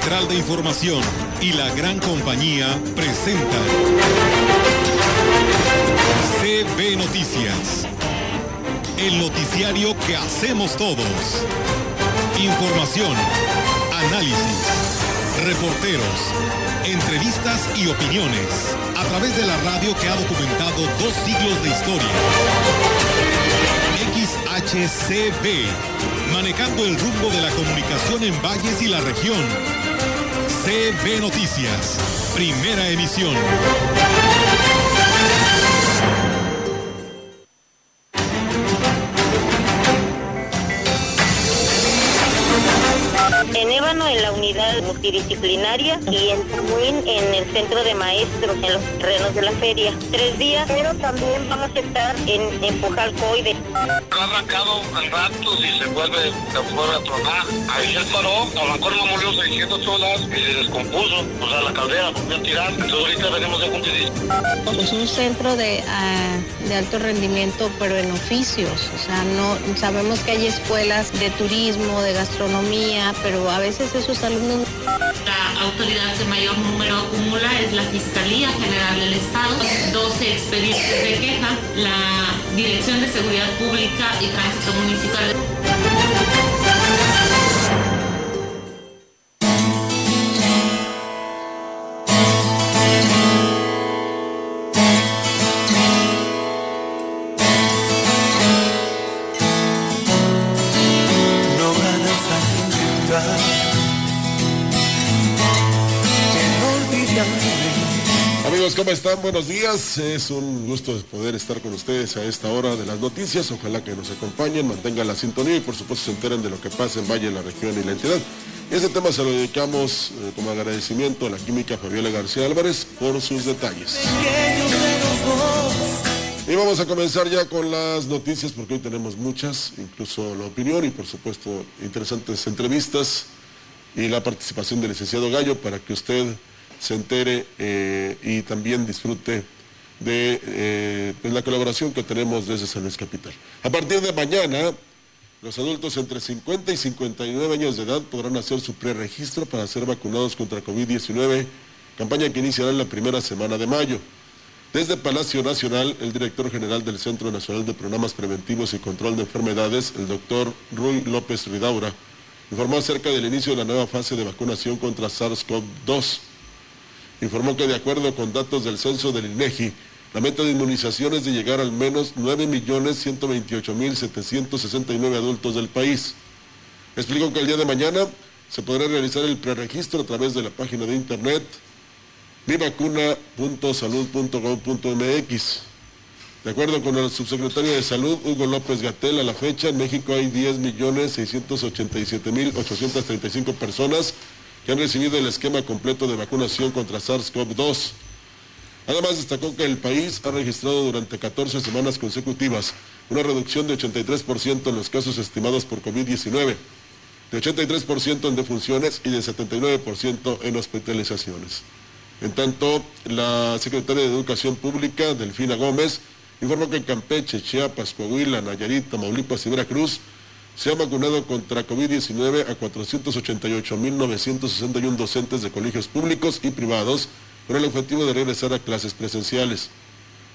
Central de Información y la gran compañía presentan CB Noticias. El noticiario que hacemos todos. Información, análisis, reporteros, entrevistas y opiniones a través de la radio que ha documentado dos siglos de historia. XHCB, manejando el rumbo de la comunicación en valles y la región. CB Noticias, primera emisión. En Ébano en la unidad multidisciplinaria y en Tamuín en el centro de maestros en los terrenos de la feria. Tres días, pero también vamos a estar en, en. Ha arrancado en ratos y se vuelve a a tronar. Ahí se paró, a lo mejor no murió 600 horas y se descompuso. O sea, la caldera volvió a tirar. Entonces ahorita venimos de multidisciplinaria. Es un centro de, ah, de alto rendimiento, pero en oficios. O sea, no sabemos que hay escuelas de turismo, de gastronomía, pero a veces esos alumnos... La autoridad que mayor número acumula es la Fiscalía General del Estado, 12 expedientes de queja, la Dirección de Seguridad Pública y Tránsito Municipal. ¿Cómo están? Buenos días. Es un gusto poder estar con ustedes a esta hora de las noticias. Ojalá que nos acompañen, mantengan la sintonía y por supuesto se enteren de lo que pasa en Valle, la región y la entidad. Este tema se lo dedicamos eh, como agradecimiento a la química Fabiola García Álvarez por sus detalles. Y vamos a comenzar ya con las noticias porque hoy tenemos muchas, incluso la opinión y por supuesto interesantes entrevistas y la participación del licenciado Gallo para que usted se entere eh, y también disfrute de eh, pues, la colaboración que tenemos desde San Luis Capital. A partir de mañana, los adultos entre 50 y 59 años de edad podrán hacer su preregistro para ser vacunados contra COVID-19, campaña que iniciará en la primera semana de mayo. Desde Palacio Nacional, el director general del Centro Nacional de Programas Preventivos y Control de Enfermedades, el doctor Rui López Ridaura, informó acerca del inicio de la nueva fase de vacunación contra SARS-CoV-2. Informó que de acuerdo con datos del censo del INEGI, la meta de inmunización es de llegar al menos 9.128.769 adultos del país. Explicó que el día de mañana se podrá realizar el preregistro a través de la página de internet mivacuna.salud.gov.mx. De acuerdo con el subsecretario de Salud, Hugo López Gatel, a la fecha en México hay 10.687.835 personas que han recibido el esquema completo de vacunación contra SARS-CoV-2. Además, destacó que el país ha registrado durante 14 semanas consecutivas una reducción de 83% en los casos estimados por COVID-19, de 83% en defunciones y de 79% en hospitalizaciones. En tanto, la secretaria de Educación Pública, Delfina Gómez, informó que en Campeche, Chiapas, Coahuila, Nayarit, Tamaulipas y Veracruz se han vacunado contra COVID-19 a 488.961 docentes de colegios públicos y privados con el objetivo de regresar a clases presenciales.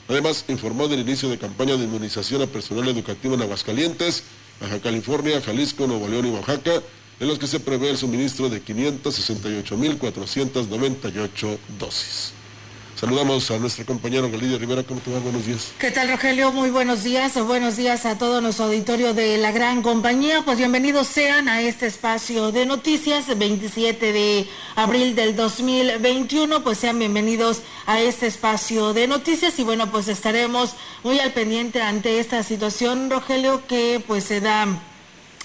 Además, informó del inicio de campaña de inmunización a personal educativo en Aguascalientes, Baja California, Jalisco, Nuevo León y Oaxaca, en los que se prevé el suministro de 568.498 dosis. Saludamos a nuestro compañero Galidia Rivera. ¿Cómo te va? Buenos días. ¿Qué tal, Rogelio? Muy buenos días. Buenos días a todo nuestro auditorio de la gran compañía. Pues bienvenidos sean a este espacio de noticias, 27 de abril del 2021. Pues sean bienvenidos a este espacio de noticias y bueno, pues estaremos muy al pendiente ante esta situación, Rogelio, que pues se da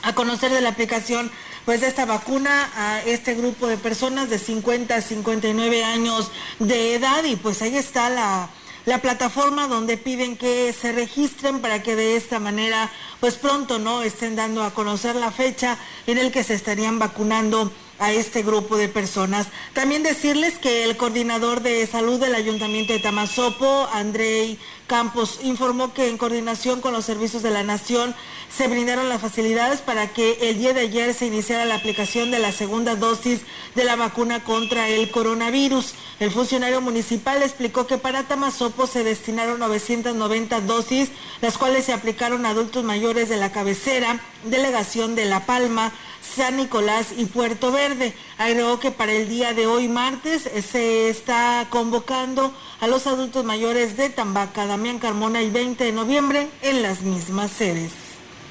a conocer de la aplicación pues esta vacuna a este grupo de personas de 50 a 59 años de edad y pues ahí está la, la plataforma donde piden que se registren para que de esta manera pues pronto no estén dando a conocer la fecha en el que se estarían vacunando a este grupo de personas. También decirles que el coordinador de salud del Ayuntamiento de Tamazopo, Andrei Campos, informó que en coordinación con los servicios de la Nación se brindaron las facilidades para que el día de ayer se iniciara la aplicación de la segunda dosis de la vacuna contra el coronavirus. El funcionario municipal explicó que para Tamazopo se destinaron 990 dosis, las cuales se aplicaron a adultos mayores de la cabecera, delegación de La Palma, San Nicolás y Puerto Verde. Agregó que para el día de hoy martes se está convocando a los adultos mayores de Tambaca, Damián Carmona y 20 de noviembre en las mismas sedes.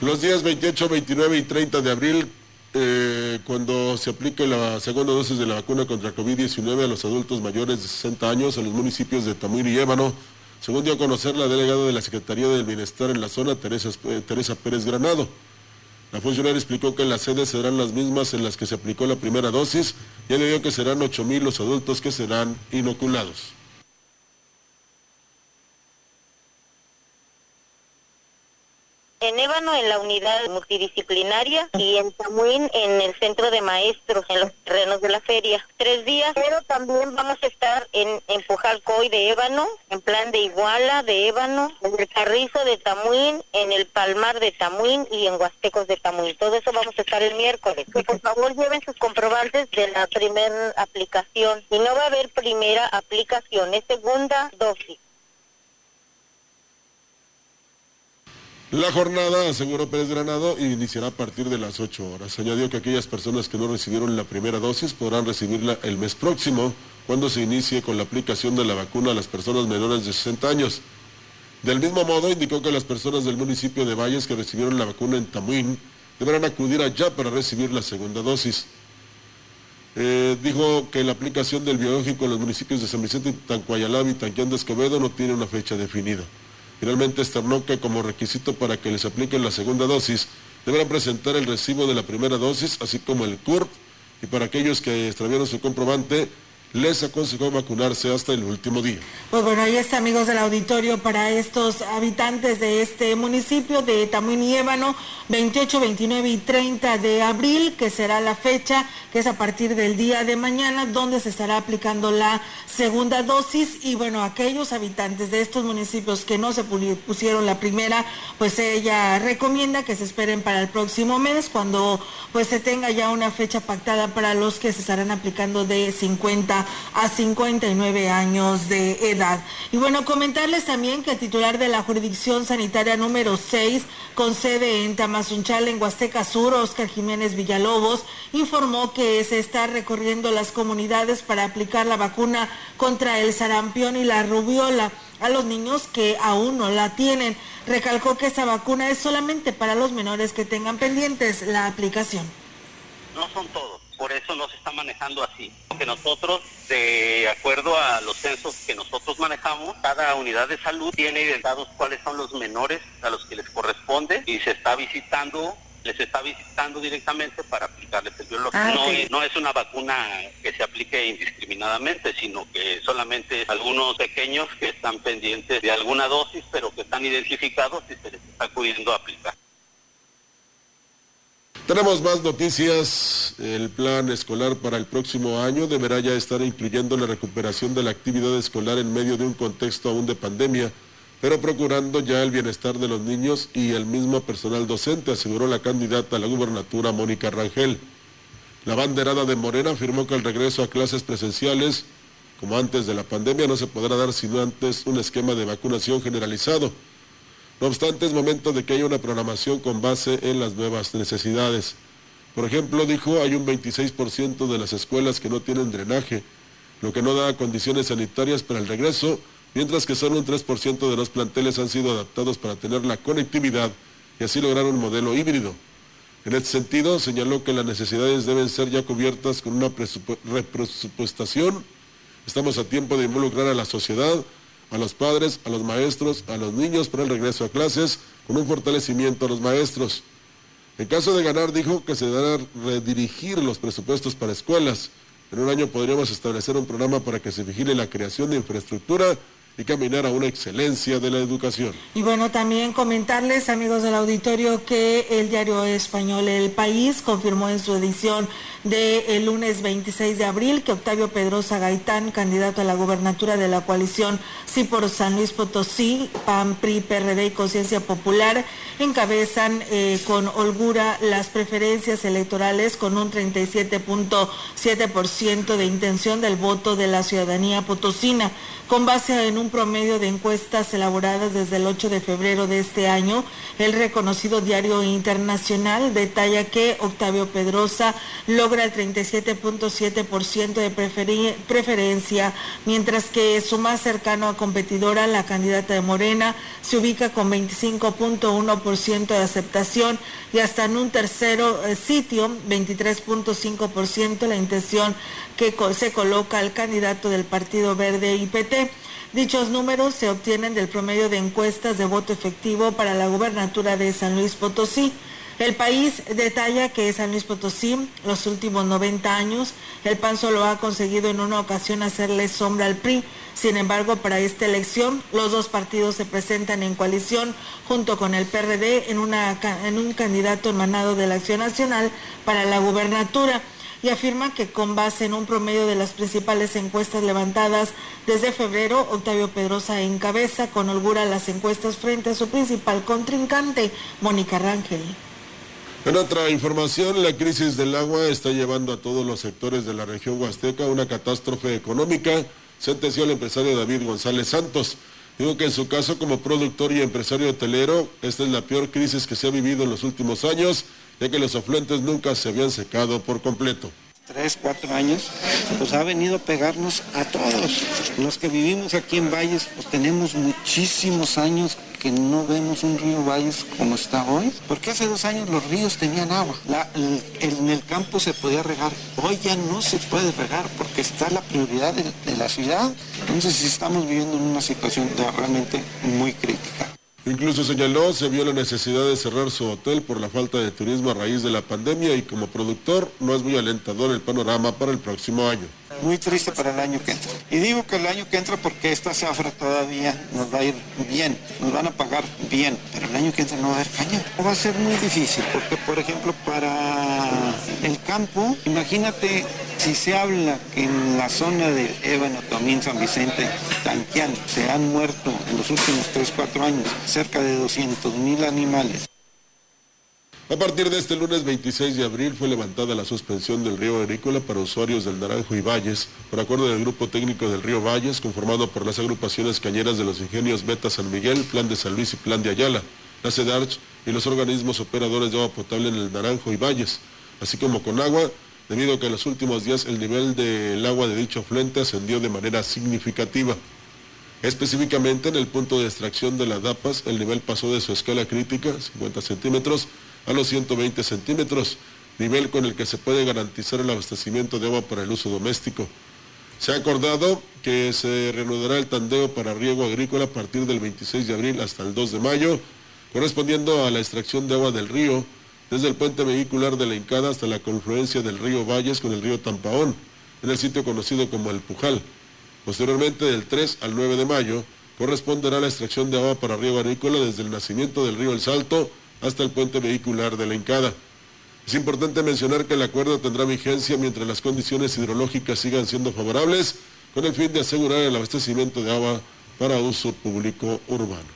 Los días 28, 29 y 30 de abril, eh, cuando se aplique la segunda dosis de la vacuna contra COVID-19 a los adultos mayores de 60 años en los municipios de Tamuir y Ébano, según dio a conocer la delegada de la Secretaría del Bienestar en la zona, Teresa, eh, Teresa Pérez Granado. La funcionaria explicó que las sedes serán las mismas en las que se aplicó la primera dosis y añadió que serán 8.000 los adultos que serán inoculados. En Ébano en la unidad multidisciplinaria y en Tamuín en el centro de maestros en los terrenos de la feria. Tres días, pero también vamos a estar en, en Pujalcoy de Ébano, en plan de Iguala de Ébano, en el Carrizo de Tamuín, en el Palmar de Tamuín y en Huastecos de Tamuín. Todo eso vamos a estar el miércoles. Y por favor lleven sus comprobantes de la primera aplicación. Y no va a haber primera aplicación, es segunda dosis. La jornada, aseguró Pérez Granado, iniciará a partir de las 8 horas. Añadió que aquellas personas que no recibieron la primera dosis podrán recibirla el mes próximo, cuando se inicie con la aplicación de la vacuna a las personas menores de 60 años. Del mismo modo, indicó que las personas del municipio de Valles que recibieron la vacuna en Tamuín deberán acudir allá para recibir la segunda dosis. Eh, dijo que la aplicación del biológico en los municipios de San Vicente, Tancuayalab y Tanquián de Escobedo no tiene una fecha definida. Finalmente externó que como requisito para que les apliquen la segunda dosis, deberán presentar el recibo de la primera dosis, así como el CURP, y para aquellos que extraviaron su comprobante, les aconsejó vacunarse hasta el último día. Pues bueno, ahí está, amigos del auditorio, para estos habitantes de este municipio de Tamuín y Ébano, 28, 29 y 30 de abril, que será la fecha, que es a partir del día de mañana, donde se estará aplicando la segunda dosis. Y bueno, aquellos habitantes de estos municipios que no se pusieron la primera, pues ella recomienda que se esperen para el próximo mes, cuando pues se tenga ya una fecha pactada para los que se estarán aplicando de 50 a 59 años de edad. Y bueno, comentarles también que el titular de la jurisdicción sanitaria número 6, con sede en Tamazunchal, en Huasteca Sur, Oscar Jiménez Villalobos, informó que se está recorriendo las comunidades para aplicar la vacuna contra el sarampión y la rubiola a los niños que aún no la tienen. Recalcó que esta vacuna es solamente para los menores que tengan pendientes la aplicación. No son todos por eso no se está manejando así. Que nosotros, de acuerdo a los censos que nosotros manejamos, cada unidad de salud tiene identificados cuáles son los menores a los que les corresponde y se está visitando les está visitando directamente para aplicarles el biológico. Ah, no, no es una vacuna que se aplique indiscriminadamente, sino que solamente algunos pequeños que están pendientes de alguna dosis, pero que están identificados y se les está acudiendo a aplicar. Tenemos más noticias. El plan escolar para el próximo año deberá ya estar incluyendo la recuperación de la actividad escolar en medio de un contexto aún de pandemia, pero procurando ya el bienestar de los niños y el mismo personal docente, aseguró la candidata a la gubernatura Mónica Rangel. La banderada de Morena afirmó que el regreso a clases presenciales, como antes de la pandemia, no se podrá dar sino antes un esquema de vacunación generalizado. No obstante, es momento de que haya una programación con base en las nuevas necesidades. Por ejemplo, dijo, hay un 26% de las escuelas que no tienen drenaje, lo que no da condiciones sanitarias para el regreso, mientras que solo un 3% de los planteles han sido adaptados para tener la conectividad y así lograr un modelo híbrido. En este sentido, señaló que las necesidades deben ser ya cubiertas con una presupu- represupuestación. Estamos a tiempo de involucrar a la sociedad, a los padres, a los maestros, a los niños para el regreso a clases, con un fortalecimiento a los maestros. En caso de ganar, dijo que se deberá redirigir los presupuestos para escuelas. En un año podríamos establecer un programa para que se vigile la creación de infraestructura y caminar a una excelencia de la educación. Y bueno, también comentarles, amigos del auditorio, que el diario español El País confirmó en su edición del lunes 26 de abril que Octavio Pedrosa Gaitán, candidato a la gubernatura de la coalición Sí por San Luis Potosí, PAN, PRI, PRD y Conciencia Popular, encabezan eh, con holgura las preferencias electorales con un 37.7% de intención del voto de la ciudadanía potosina. Con base en un promedio de encuestas elaboradas desde el 8 de febrero de este año, el reconocido diario internacional detalla que Octavio Pedrosa logra el 37.7% de preferencia, mientras que su más cercano a competidora, la candidata de Morena, se ubica con 25.1% de aceptación y hasta en un tercero eh, sitio, 23.5% la intención que se coloca al candidato del Partido Verde IPT. Dichos números se obtienen del promedio de encuestas de voto efectivo para la gubernatura de San Luis Potosí. El país detalla que San Luis Potosí, los últimos 90 años, el PAN solo ha conseguido en una ocasión hacerle sombra al PRI. Sin embargo, para esta elección, los dos partidos se presentan en coalición junto con el PRD en, en un candidato emanado de la Acción Nacional para la gubernatura y afirma que con base en un promedio de las principales encuestas levantadas desde febrero, Octavio Pedrosa encabeza con holgura las encuestas frente a su principal contrincante, Mónica Rangel. En otra información, la crisis del agua está llevando a todos los sectores de la región huasteca una catástrofe económica, sentenció el empresario David González Santos. Digo que en su caso como productor y empresario hotelero, esta es la peor crisis que se ha vivido en los últimos años ya que los afluentes nunca se habían secado por completo tres, cuatro años, pues ha venido a pegarnos a todos. Los que vivimos aquí en Valles, pues tenemos muchísimos años que no vemos un río Valles como está hoy, porque hace dos años los ríos tenían agua, en el campo se podía regar, hoy ya no se puede regar porque está la prioridad de, la ciudad, entonces estamos viviendo en una situación realmente muy crítica. Incluso señaló, se vio la necesidad de cerrar su hotel por la falta de turismo a raíz de la pandemia y como productor no es muy alentador el panorama para el próximo año. Muy triste para el año que entra. Y digo que el año que entra porque esta zafra todavía nos va a ir bien, nos van a pagar bien, pero el año que entra no va a haber caña. Va a ser muy difícil porque, por ejemplo, para el campo, imagínate si se habla que en la zona de Ébano, Tomín, San Vicente, Tanquián, se han muerto en los últimos 3, 4 años cerca de 200 mil animales. A partir de este lunes 26 de abril fue levantada la suspensión del río agrícola para usuarios del Naranjo y Valles, por acuerdo del Grupo Técnico del Río Valles, conformado por las agrupaciones cañeras de los ingenios Beta San Miguel, Plan de San Luis y Plan de Ayala, la CEDARCH y los organismos operadores de agua potable en el Naranjo y Valles, así como con agua, debido a que en los últimos días el nivel del agua de dicho afluente ascendió de manera significativa. Específicamente en el punto de extracción de las DAPAS, el nivel pasó de su escala crítica, 50 centímetros, a los 120 centímetros, nivel con el que se puede garantizar el abastecimiento de agua para el uso doméstico. Se ha acordado que se reanudará el tandeo para riego agrícola a partir del 26 de abril hasta el 2 de mayo, correspondiendo a la extracción de agua del río, desde el puente vehicular de la Incada hasta la confluencia del río Valles con el río Tampaón, en el sitio conocido como El Pujal. Posteriormente, del 3 al 9 de mayo, corresponderá la extracción de agua para riego agrícola desde el nacimiento del río El Salto hasta el puente vehicular de la Incada. Es importante mencionar que el acuerdo tendrá vigencia mientras las condiciones hidrológicas sigan siendo favorables, con el fin de asegurar el abastecimiento de agua para uso público urbano.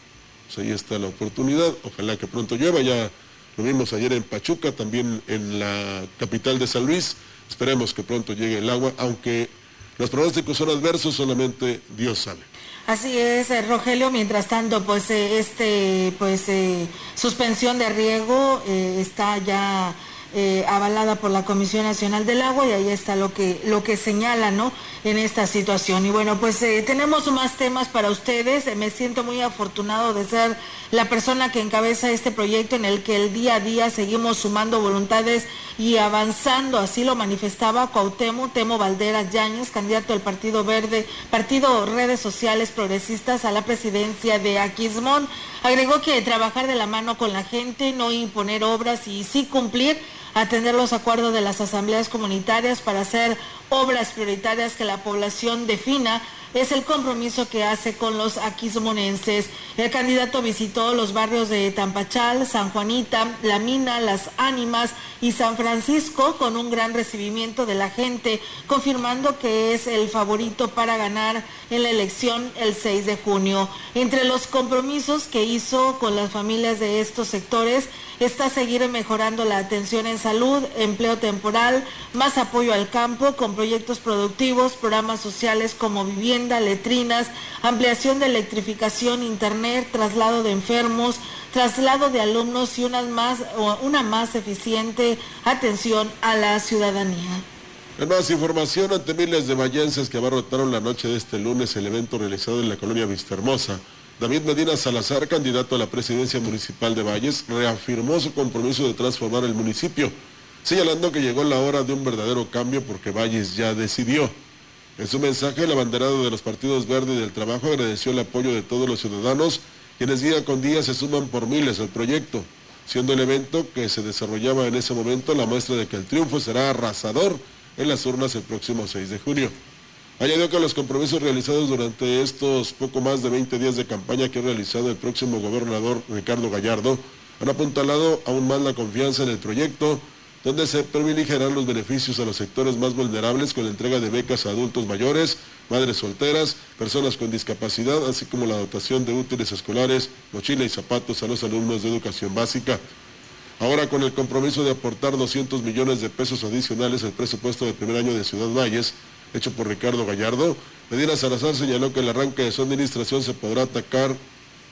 Pues ahí está la oportunidad, ojalá que pronto llueva, ya lo vimos ayer en Pachuca, también en la capital de San Luis. Esperemos que pronto llegue el agua, aunque los pronósticos son adversos, solamente Dios sabe. Así es, eh, Rogelio. Mientras tanto, pues eh, este, pues eh, suspensión de riego está ya eh, avalada por la Comisión Nacional del Agua y ahí está lo que, lo que señala, ¿no? En esta situación. Y bueno, pues eh, tenemos más temas para ustedes. Me siento muy afortunado de ser la persona que encabeza este proyecto en el que el día a día seguimos sumando voluntades y avanzando. Así lo manifestaba Cuauhtémoc Temo Valderas Yáñez, candidato del Partido Verde, Partido Redes Sociales Progresistas a la presidencia de Aquismón. Agregó que trabajar de la mano con la gente, no imponer obras y sí cumplir atender los acuerdos de las asambleas comunitarias para hacer obras prioritarias que la población defina es el compromiso que hace con los aquismonenses. El candidato visitó los barrios de Tampachal, San Juanita, La Mina, Las Ánimas y San Francisco con un gran recibimiento de la gente, confirmando que es el favorito para ganar en la elección el 6 de junio. Entre los compromisos que hizo con las familias de estos sectores está seguir mejorando la atención en salud, empleo temporal, más apoyo al campo con proyectos productivos, programas sociales como vivienda, letrinas, ampliación de electrificación, internet, traslado de enfermos, traslado de alumnos y una más, una más eficiente atención a la ciudadanía. En más información, ante miles de vallenses que abarrotaron la noche de este lunes el evento realizado en la colonia Vistahermosa, David Medina Salazar, candidato a la presidencia municipal de Valles, reafirmó su compromiso de transformar el municipio, señalando que llegó la hora de un verdadero cambio porque Valles ya decidió. En su mensaje, el abanderado de los partidos Verde y del Trabajo agradeció el apoyo de todos los ciudadanos, quienes día con día se suman por miles al proyecto, siendo el evento que se desarrollaba en ese momento la muestra de que el triunfo será arrasador en las urnas el próximo 6 de junio. Añadió que los compromisos realizados durante estos poco más de 20 días de campaña que ha realizado el próximo gobernador Ricardo Gallardo han apuntalado aún más la confianza en el proyecto, donde se privilegiarán los beneficios a los sectores más vulnerables con la entrega de becas a adultos mayores, madres solteras, personas con discapacidad, así como la dotación de útiles escolares, mochila y zapatos a los alumnos de educación básica. Ahora con el compromiso de aportar 200 millones de pesos adicionales al presupuesto del primer año de Ciudad Valles, hecho por Ricardo Gallardo, Medina Salazar señaló que el arranque de su administración se podrá atacar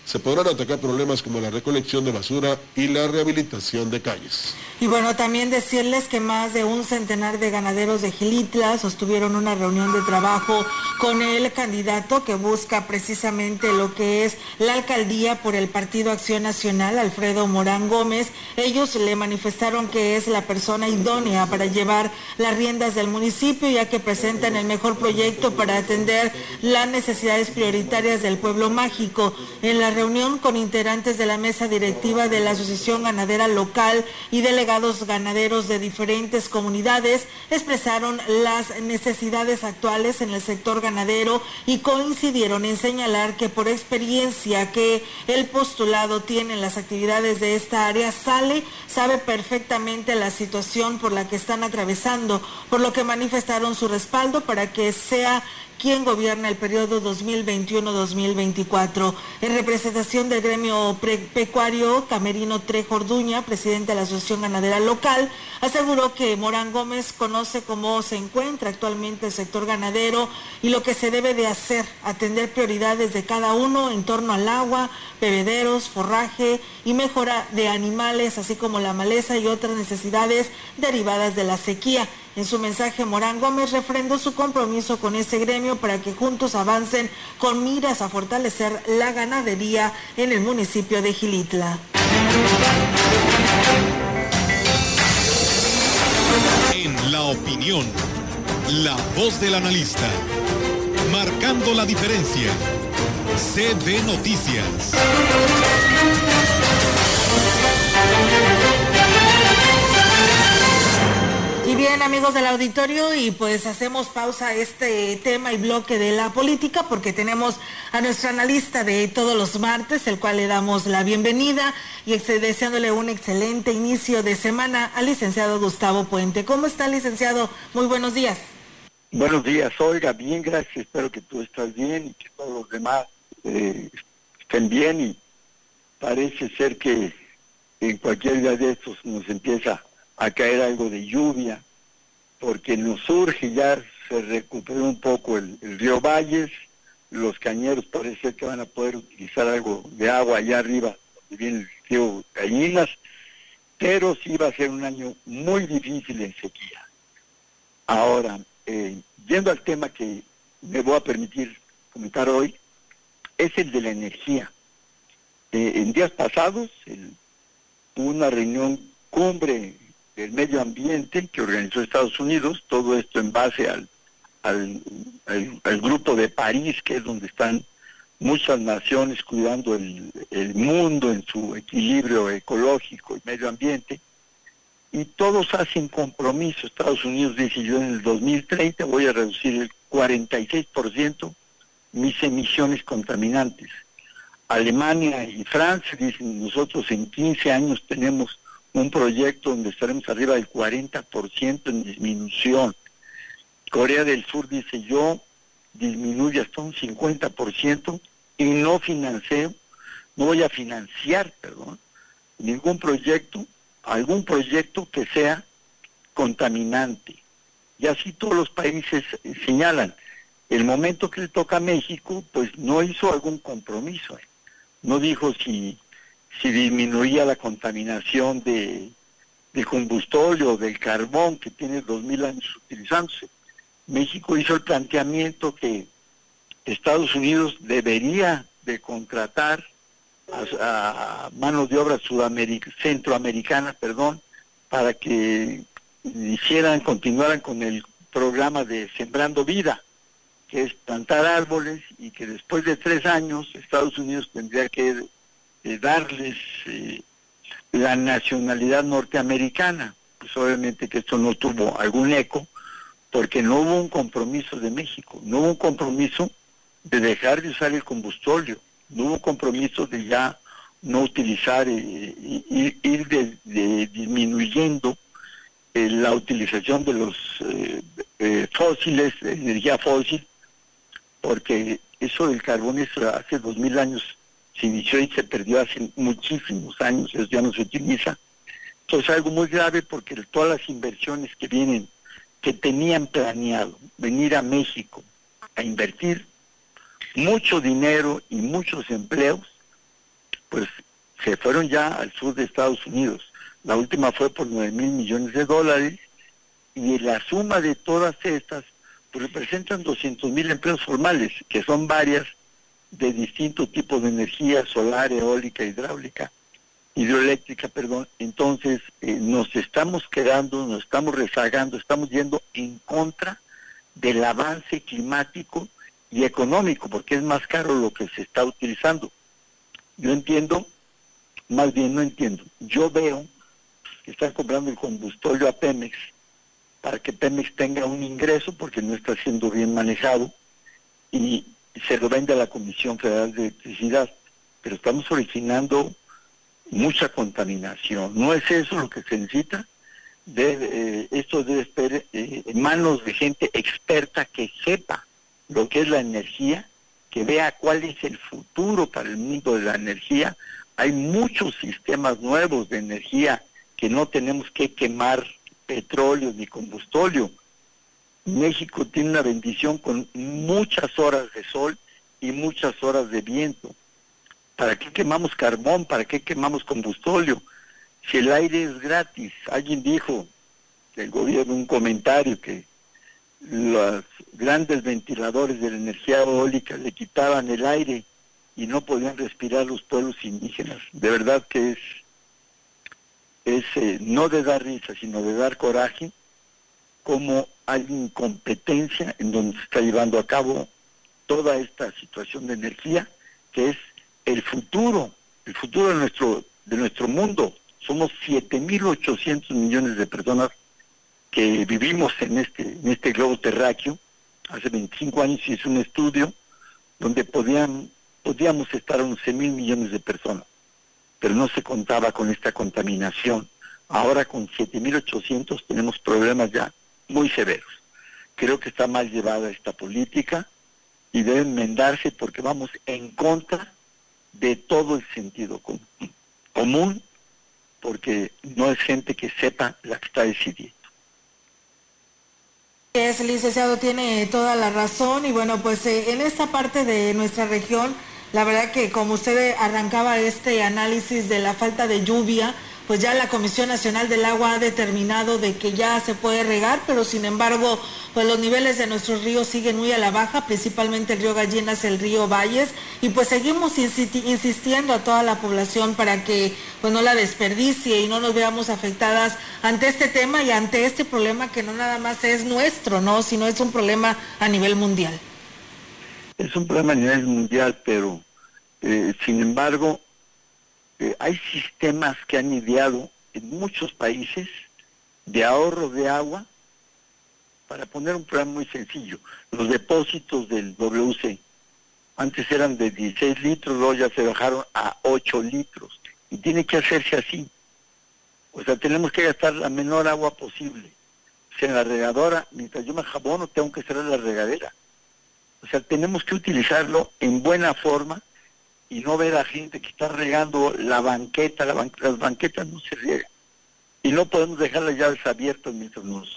se podrán atacar problemas como la recolección de basura y la rehabilitación de calles. Y bueno, también decirles que más de un centenar de ganaderos de Gilitla sostuvieron una reunión de trabajo con el candidato que busca precisamente lo que es la alcaldía por el Partido Acción Nacional, Alfredo Morán Gómez. Ellos le manifestaron que es la persona idónea para llevar las riendas del municipio, ya que presentan el mejor proyecto para atender las necesidades prioritarias del pueblo mágico. En la reunión con integrantes de la mesa directiva de la Asociación Ganadera Local y delegados ganaderos de diferentes comunidades expresaron las necesidades actuales en el sector ganadero y coincidieron en señalar que por experiencia que el postulado tiene en las actividades de esta área sale, sabe perfectamente la situación por la que están atravesando, por lo que manifestaron su respaldo para que sea quien gobierna el periodo 2021-2024. En representación del gremio pecuario, Camerino Trejo Orduña, presidente de la Asociación Ganadera Local, aseguró que Morán Gómez conoce cómo se encuentra actualmente el sector ganadero y lo que se debe de hacer, atender prioridades de cada uno en torno al agua, bebederos, forraje y mejora de animales, así como la maleza y otras necesidades derivadas de la sequía. En su mensaje, Morán Gómez refrendó su compromiso con ese gremio para que juntos avancen con miras a fortalecer la ganadería en el municipio de Gilitla. Opinión, la voz del analista, marcando la diferencia. CB Noticias. Bien, amigos del auditorio, y pues hacemos pausa a este tema y bloque de la política porque tenemos a nuestro analista de todos los martes, el cual le damos la bienvenida y deseándole un excelente inicio de semana al licenciado Gustavo Puente. ¿Cómo está, licenciado? Muy buenos días. Buenos días, Olga, bien, gracias. Espero que tú estás bien y que todos los demás eh, estén bien y parece ser que en cualquier día de estos nos empieza a caer algo de lluvia, porque nos surge ya se recuperó un poco el, río Valles, los cañeros parece que van a poder utilizar algo de agua allá arriba, donde viene el río Cañinas, pero sí va a ser un año muy difícil en sequía. Ahora, eh, yendo al tema que me voy a permitir comentar hoy, es el de la energía. Eh, en días pasados hubo una reunión cumbre el medio ambiente que organizó Estados Unidos, todo esto en base al, al, grupo de París, que es donde están muchas naciones cuidando el, el mundo en su equilibrio ecológico y medio ambiente, y todos hacen compromiso. Estados Unidos dice yo en el 2030 voy a reducir el 46% mis emisiones contaminantes. Alemania y Francia dicen, nosotros en 15 años tenemos un proyecto donde estaremos arriba del 40% en disminución. Corea del Sur dice, yo disminuye hasta un 50% y no financio, no voy a financiar, perdón, ningún proyecto, algún proyecto que sea contaminante. Y así todos los países señalan. El momento que le toca a México, pues no hizo algún compromiso. ¿eh? No dijo si, si disminuía la contaminación de, de combustorio, del carbón, que tiene dos mil años utilizándose. México hizo el planteamiento que Estados Unidos debería de contratar a, manos de obra centroamericana, perdón, para que hicieran, continuaran con el programa de Sembrando Vida, que es plantar árboles y que después de tres años Estados Unidos tendría que eh, darles eh, la nacionalidad norteamericana. Pues obviamente que esto no tuvo algún eco, porque no hubo un compromiso de México, no hubo un compromiso de dejar de usar el combustorio, no hubo compromiso de ya no utilizar, eh, y ir de, disminuyendo eh, la utilización de los eh, fósiles, energía fósil, porque eso del carbón eso hace dos mil años se inició y se perdió hace muchísimos años, eso ya no se utiliza. Entonces es algo muy grave porque todas las inversiones que vienen, que tenían planeado venir a México a invertir, mucho dinero y muchos empleos, pues se fueron ya al sur de Estados Unidos. La última fue por 9 mil millones de dólares y la suma de todas estas pues, representan 200 mil empleos formales, que son varias de distintos tipos de energía, solar, eólica, hidráulica, hidroeléctrica, perdón. Entonces eh, nos estamos quedando, nos estamos rezagando, estamos yendo en contra del avance climático y económico, porque es más caro lo que se está utilizando. Yo entiendo, más bien no entiendo, yo veo que están comprando el combustorio a Pemex para que Pemex tenga un ingreso porque no está siendo bien manejado y se lo vende a la Comisión Federal de Electricidad, pero estamos originando mucha contaminación. ¿No es eso lo que se necesita? Eh, esto debe estar eh, en manos de gente experta que sepa lo que es la energía, que vea cuál es el futuro para el mundo de la energía. Hay muchos sistemas nuevos de energía que no tenemos que quemar petróleo ni combustorio. México tiene una bendición con muchas horas de sol y muchas horas de viento. ¿Para qué quemamos carbón? ¿Para qué quemamos combustorio? Si el aire es gratis, alguien dijo del gobierno un comentario que los grandes ventiladores de la energía eólica le quitaban el aire y no podían respirar los pueblos indígenas. De verdad que es, es eh, no de dar risa, sino de dar coraje, como hay incompetencia en donde se está llevando a cabo toda esta situación de energía, que es el futuro, el futuro de nuestro, de nuestro mundo. Somos 7.800 millones de personas que vivimos en este, en este globo terráqueo. Hace 25 años hice un estudio donde podían, podíamos estar a 11 mil millones de personas, pero no se contaba con esta contaminación. Ahora con 7.800 tenemos problemas ya muy severos. Creo que está mal llevada esta política y debe enmendarse porque vamos en contra de todo el sentido común, común porque no es gente que sepa la que está decidiendo. Es licenciado, tiene toda la razón y bueno, pues eh, en esta parte de nuestra región, la verdad que como usted arrancaba este análisis de la falta de lluvia, pues ya la Comisión Nacional del Agua ha determinado de que ya se puede regar, pero sin embargo, pues los niveles de nuestros ríos siguen muy a la baja, principalmente el río Gallinas, el río Valles, y pues seguimos insistiendo a toda la población para que pues no la desperdicie y no nos veamos afectadas ante este tema y ante este problema que no nada más es nuestro, ¿no? Sino es un problema a nivel mundial. Es un problema a nivel mundial, pero eh, sin embargo, eh, hay sistemas que han ideado en muchos países de ahorro de agua para poner un plan muy sencillo, los depósitos del WC. Antes eran de 16 litros, luego ya se bajaron a 8 litros. Y tiene que hacerse así. O sea, tenemos que gastar la menor agua posible. O sea, en la regadora, mientras yo me jabono, tengo que cerrar la regadera. O sea, tenemos que utilizarlo en buena forma y no ver a gente que está regando la banqueta. La las banquetas no se riegan. Y no podemos dejar las llaves abiertas mientras nos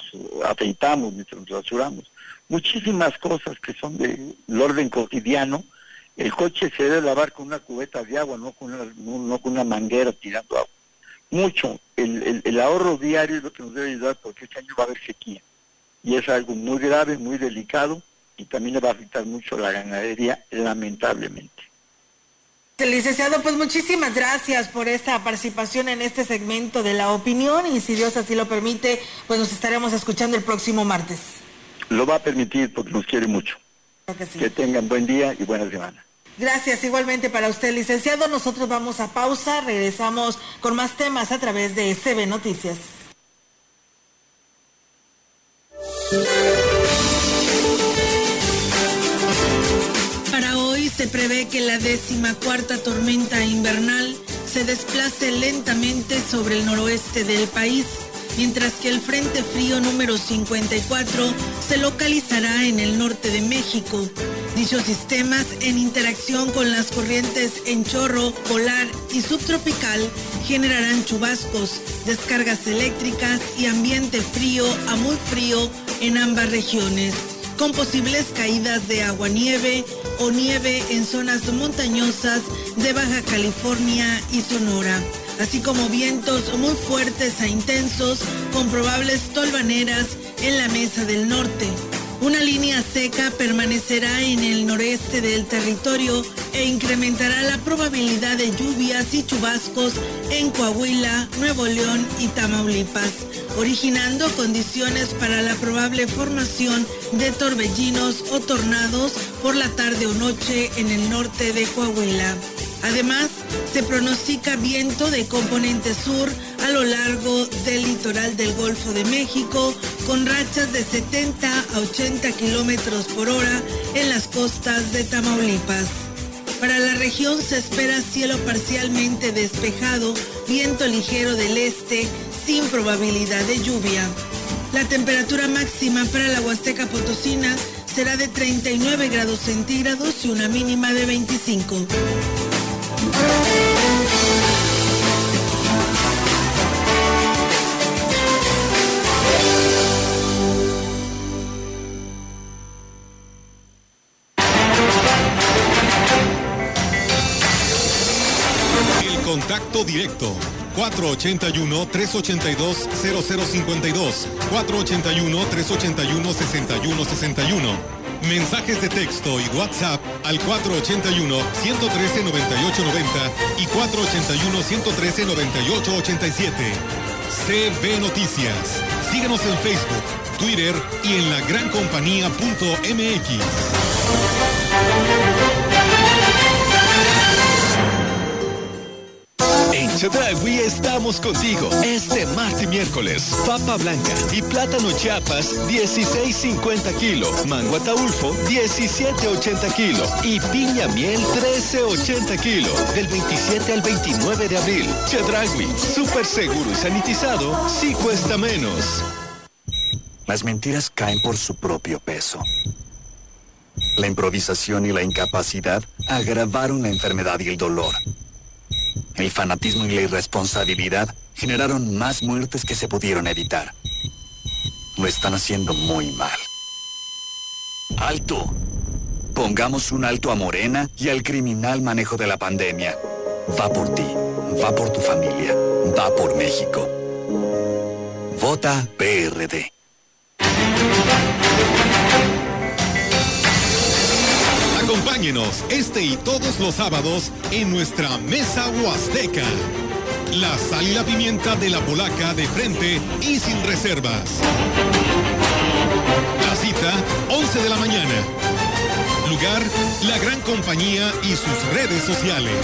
afeitamos, mientras nos rasuramos. Muchísimas cosas que son del orden cotidiano. El coche se debe lavar con una cubeta de agua, no con una, manguera tirando agua. Mucho. El, el- el ahorro diario es lo que nos debe ayudar porque este año va a haber sequía. Y es algo muy grave, muy delicado y también le va a afectar mucho a la ganadería, lamentablemente. Licenciado, pues muchísimas gracias por esta participación en este segmento de la opinión y si Dios así lo permite, pues nos estaremos escuchando el próximo martes. Lo va a permitir porque nos quiere mucho. Creo que sí. Que tengan buen día y buena semana. Gracias igualmente para usted, licenciado. Nosotros vamos a pausa, regresamos con más temas a través de CB Noticias. Se prevé que la décima cuarta tormenta invernal se desplace lentamente sobre el noroeste del país, mientras que el Frente Frío número 54 se localizará en el norte de México. Dichos sistemas, en interacción con las corrientes en chorro, polar y subtropical, generarán chubascos, descargas eléctricas y ambiente frío a muy frío en ambas regiones con posibles caídas de agua-nieve o nieve en zonas montañosas de Baja California y Sonora, así como vientos muy fuertes a intensos con probables tolvaneras en la mesa del norte. Una línea seca permanecerá en el noreste del territorio e incrementará la probabilidad de lluvias y chubascos en Coahuila, Nuevo León y Tamaulipas, originando condiciones para la probable formación de torbellinos o tornados por la tarde o noche en el norte de Coahuila. Además, se pronostica viento de componente sur a lo largo del litoral del Golfo de México, con rachas de 70 a 80 kilómetros por hora en las costas de Tamaulipas. Para la región se espera cielo parcialmente despejado, viento ligero del este, sin probabilidad de lluvia. La temperatura máxima para la Huasteca Potosina será de 39 grados centígrados y una mínima de 25. El contacto directo 481-382-0052, 481-381-6161. Mensajes de texto y WhatsApp al 481-113-9890 y 481-113-9887. CB Noticias. Síguenos en Facebook, Twitter y en lagrancompañía.mx. Chedragui estamos contigo este martes y miércoles. Papa blanca y plátano chiapas 16.50 kilo. Mango ataulfo 17.80 kilo. Y piña miel 13.80 kilo. Del 27 al 29 de abril. Chedragui, súper seguro y sanitizado, sí cuesta menos. Las mentiras caen por su propio peso. La improvisación y la incapacidad agravaron la enfermedad y el dolor. El fanatismo y la irresponsabilidad generaron más muertes que se pudieron evitar. Lo están haciendo muy mal. ¡Alto! Pongamos un alto a Morena y al criminal manejo de la pandemia. Va por ti, va por tu familia, va por México. Vota PRD. Acompáñenos este y todos los sábados en nuestra mesa huasteca. La sal y la pimienta de la polaca de frente y sin reservas. La cita, 11 de la mañana. Lugar, la gran compañía y sus redes sociales.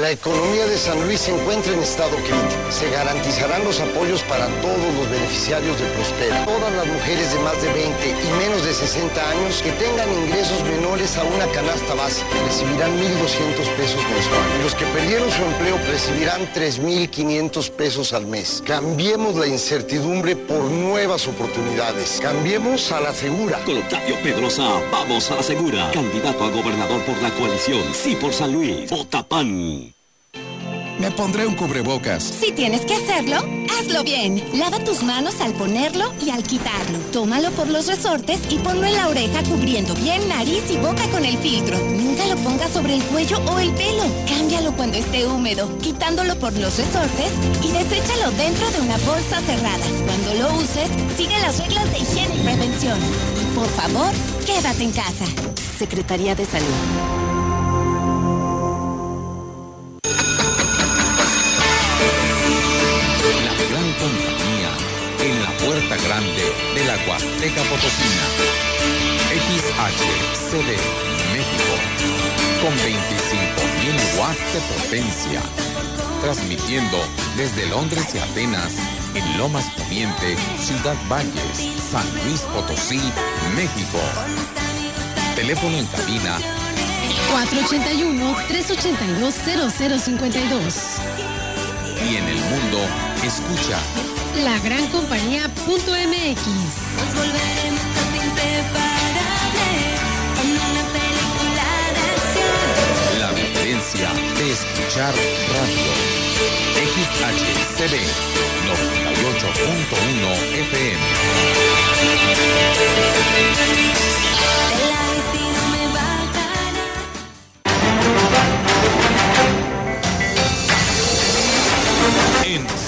La economía de San Luis se encuentra en estado crítico. Se garantizarán los apoyos para todos los beneficiarios de Prospera. Todas las mujeres de más de 20 y menos de 60 años que tengan ingresos menores a una canasta básica recibirán 1.200 pesos mensuales. Los que perdieron su empleo recibirán 3.500 pesos al mes. Cambiemos la incertidumbre por nuevas oportunidades. Cambiemos a la segura. Con Octavio Pedrosa, vamos a la segura. Candidato a gobernador por la coalición. Sí por San Luis. Vota. Me pondré un cubrebocas. Si tienes que hacerlo, hazlo bien. Lava tus manos al ponerlo y al quitarlo. Tómalo por los resortes y ponlo en la oreja cubriendo bien nariz y boca con el filtro. Nunca lo pongas sobre el cuello o el pelo. Cámbialo cuando esté húmedo, quitándolo por los resortes y deséchalo dentro de una bolsa cerrada. Cuando lo uses, sigue las reglas de higiene y prevención. Y por favor, quédate en casa. Secretaría de Salud. Compañía en la puerta grande de la Huasteca Potosina. XHCD México con 25.000 watts de potencia. Transmitiendo desde Londres y Atenas en Lomas Poniente, Ciudad Valles, San Luis Potosí, México. Teléfono en cabina 481-382-0052. Y en el mundo, escucha la gran compañía.mx. Nos volveremos inseparables en una película de acción. La diferencia de escuchar radio. XHCB 98.1 FM.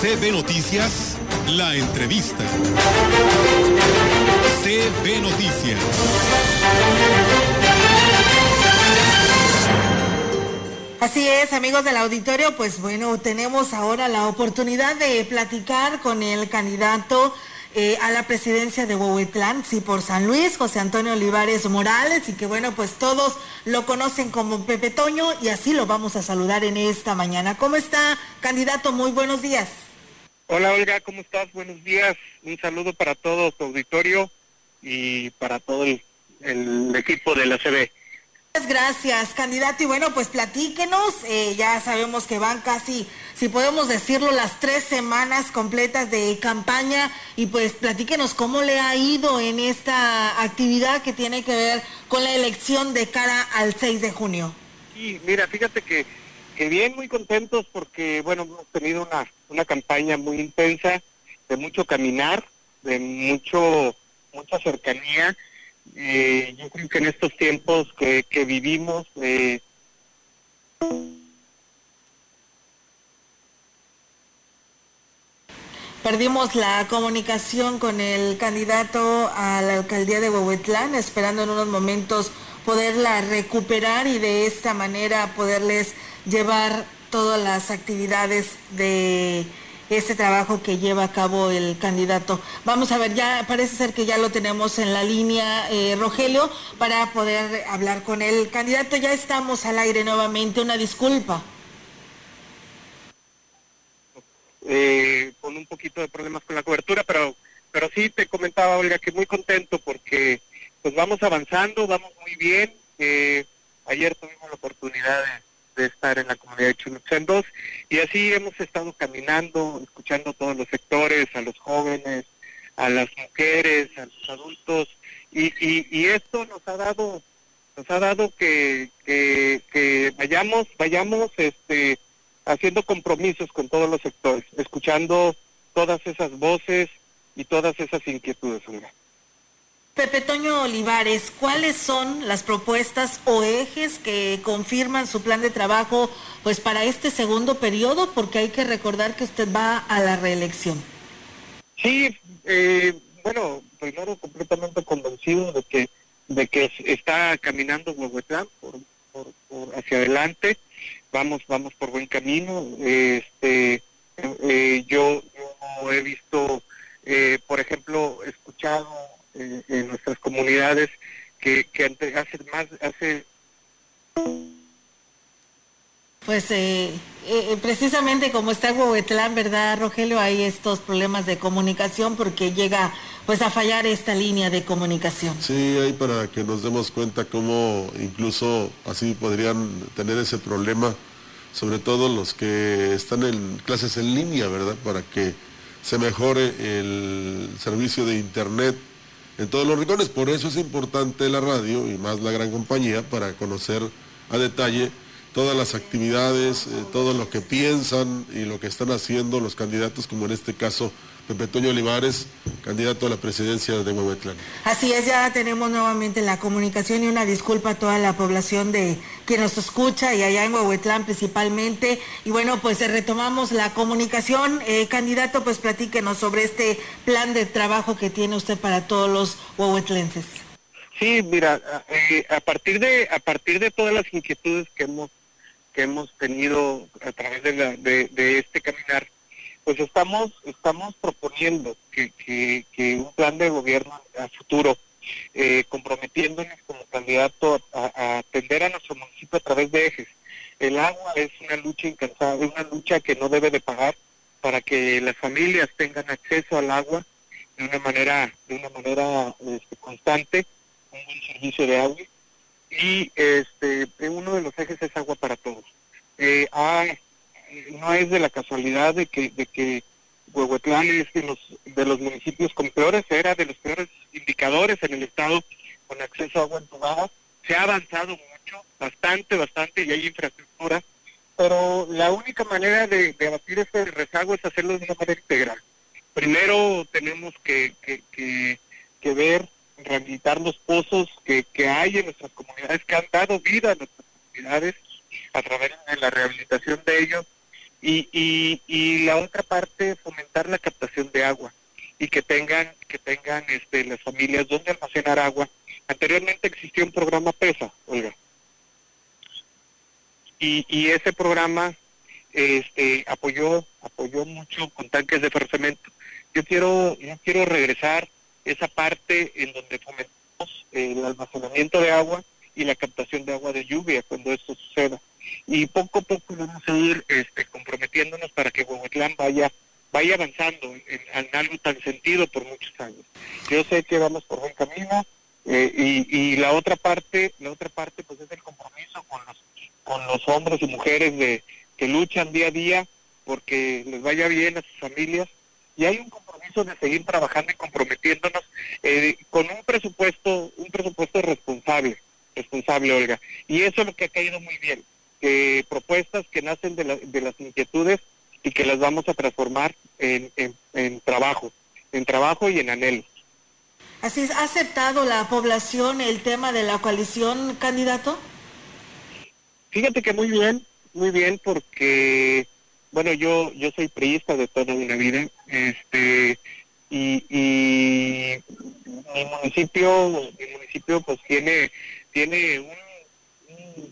CB Noticias, la entrevista. CB Noticias. Así es, amigos del auditorio, pues bueno, tenemos ahora la oportunidad de platicar con el candidato eh, a la presidencia de Huehuetlán, sí, por San Luis, José Antonio Olivares Morales, y que bueno, pues todos lo conocen como Pepe Toño, y así lo vamos a saludar en esta mañana. ¿Cómo está, candidato? Muy buenos días. Hola Olga, ¿cómo estás? Buenos días. Un saludo para todo tu auditorio y para todo el, el equipo de la CB. Muchas gracias, candidato. Y bueno, pues platíquenos. Eh, ya sabemos que van casi, si podemos decirlo, las tres semanas completas de campaña. Y pues platíquenos cómo le ha ido en esta actividad que tiene que ver con la elección de cara al 6 de junio. Sí, mira, fíjate que, que bien, muy contentos porque, bueno, hemos tenido una, una campaña muy intensa, de mucho caminar, de mucho mucha cercanía. Eh, yo creo que en estos tiempos que, que vivimos, eh, Perdimos la comunicación con el candidato a la alcaldía de Huehuetlán, esperando en unos momentos poderla recuperar y de esta manera poderles llevar todas las actividades de ese trabajo que lleva a cabo el candidato. Vamos a ver, ya parece ser que ya lo tenemos en la línea, eh, Rogelio, para poder hablar con el candidato. Ya estamos al aire nuevamente, una disculpa. Eh, con un poquito de problemas con la cobertura, pero pero sí te comentaba, Olga, que muy contento porque pues vamos avanzando, vamos muy bien. Eh, ayer tuvimos la oportunidad de de estar en la comunidad de Chunuxen 2 y así hemos estado caminando, escuchando todos los sectores, a los jóvenes, a las mujeres, a los adultos y, esto nos ha dado nos ha dado que, que, vayamos vayamos este haciendo compromisos con todos los sectores, escuchando todas esas voces y todas esas inquietudes. Pepe Toño Olivares, ¿cuáles son las propuestas o ejes que confirman su plan de trabajo pues para este segundo periodo? Porque hay que recordar que usted va a la reelección. Sí, eh, bueno, primero completamente convencido de que de que está caminando Huehuetlán por, por, hacia adelante. vamos, vamos por buen camino. Este, eh, yo, yo he visto, eh, por ejemplo, escuchado eh, en nuestras comunidades que, que ante- hace más, hace Pues eh, eh, precisamente como está Huehuetlán, ¿verdad, Rogelio? Hay estos problemas de comunicación porque llega pues a fallar esta línea de comunicación. Sí, ahí para que nos demos cuenta cómo incluso así podrían tener ese problema, sobre todo los que están en clases en línea, ¿verdad? Para que se mejore el servicio de internet en todos los rincones. Por eso es importante la radio y más la gran compañía para conocer a detalle todas las actividades, eh, todo lo que piensan y lo que están haciendo los candidatos, como en este caso Pepe Toño Olivares, candidato a la presidencia de Huehuetlán. Así es, ya tenemos nuevamente la comunicación y una disculpa a toda la población de que nos escucha y allá en Huehuetlán principalmente. Y bueno, pues retomamos la comunicación. Eh, candidato, pues platíquenos sobre este plan de trabajo que tiene usted para todos los huehuetlenses. Sí, mira, eh, a partir de a partir de todas las inquietudes que hemos que hemos tenido a través de, la, de, de este caminar, pues estamos estamos proponiendo que, que, un plan de gobierno a futuro, eh, comprometiéndonos como candidato a, atender a nuestro municipio a través de ejes. El agua es una lucha incansable, una lucha que no debe de pagar para que las familias tengan acceso al agua de una manera de una manera este, constante un buen servicio de agua y este uno de los ejes es agua para todos Eh, no es de la casualidad de que de que Huehuetlán es de los de los municipios con peores era de los peores indicadores en el estado con acceso a agua entubada se ha avanzado mucho bastante bastante y hay infraestructura pero la única manera de, de abatir este rezago es hacerlo de una manera integral primero tenemos que, que, que, que ver rehabilitar los pozos que, que hay en nuestras comunidades, que han dado vida a nuestras comunidades a través de la rehabilitación de ellos. Y, y, y la otra parte, fomentar la captación de agua y que tengan que tengan este, las familias donde almacenar agua. Anteriormente existía un programa PESA, oiga. Y, ese programa este apoyó apoyó mucho con tanques de fercemento. Yo quiero yo quiero regresar esa parte en donde fomentamos el almacenamiento de agua y la captación de agua de lluvia cuando esto suceda. Y poco a poco vamos a ir este, comprometiéndonos para que Huehuetlán vaya vaya avanzando en, algo tan sentido por muchos años. Yo sé que vamos por buen camino eh, y, y la otra parte, la otra parte pues es el compromiso con los con los hombres y mujeres de que luchan día a día porque les vaya bien a sus familias. Y hay un compromiso de seguir trabajando y comprometiéndonos eh, con un presupuesto un presupuesto responsable responsable Olga. Y eso es lo que ha caído muy bien que propuestas que nacen de, la- de las inquietudes y que las vamos a transformar en, en, en trabajo en trabajo y en anhelos Así es, ¿ha aceptado la población el tema de la coalición, candidato? Fíjate que muy bien, muy bien, porque, bueno, yo yo soy priista de toda una vida, este, y, y mi municipio, mi municipio pues tiene, tiene un-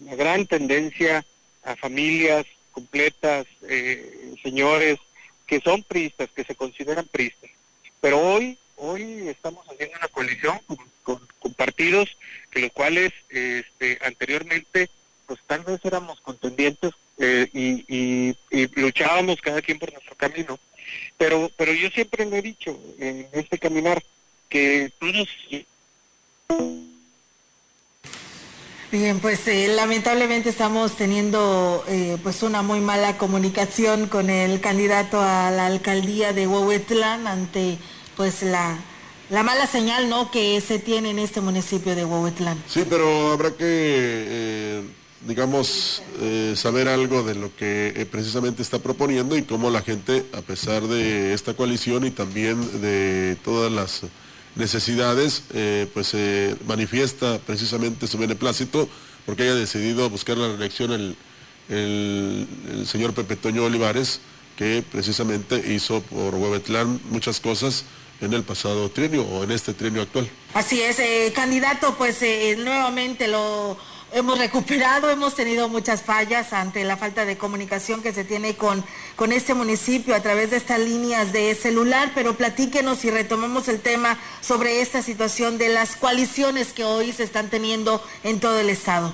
una gran tendencia a familias completas, eh, señores, que son priistas, que se consideran priistas. Pero hoy, hoy estamos haciendo una coalición con, partidos que los cuales este, anteriormente pues tal vez éramos contendientes eh, y, y- y luchábamos cada quien por nuestro camino. Pero, pero yo siempre lo he dicho en este caminar que todos Bien, pues eh, lamentablemente estamos teniendo eh, pues una muy mala comunicación con el candidato a la alcaldía de Huehuetlán ante pues la, la mala señal no que se tiene en este municipio de Huehuetlán. Sí, pero habrá que, eh, digamos, eh, saber algo de lo que precisamente está proponiendo y cómo la gente, a pesar de esta coalición y también de todas las necesidades, eh, pues se manifiesta precisamente su beneplácito porque haya decidido buscar la reelección el, el- señor Pepe Toño Olivares, que precisamente hizo por Huehuetlán muchas cosas en el pasado trienio o en este trienio actual. Así es, eh, candidato, pues eh, nuevamente lo hemos recuperado, hemos tenido muchas fallas ante la falta de comunicación que se tiene con, con este municipio a través de estas líneas de celular, pero platíquenos y retomemos el tema sobre esta situación de las coaliciones que hoy se están teniendo en todo el estado.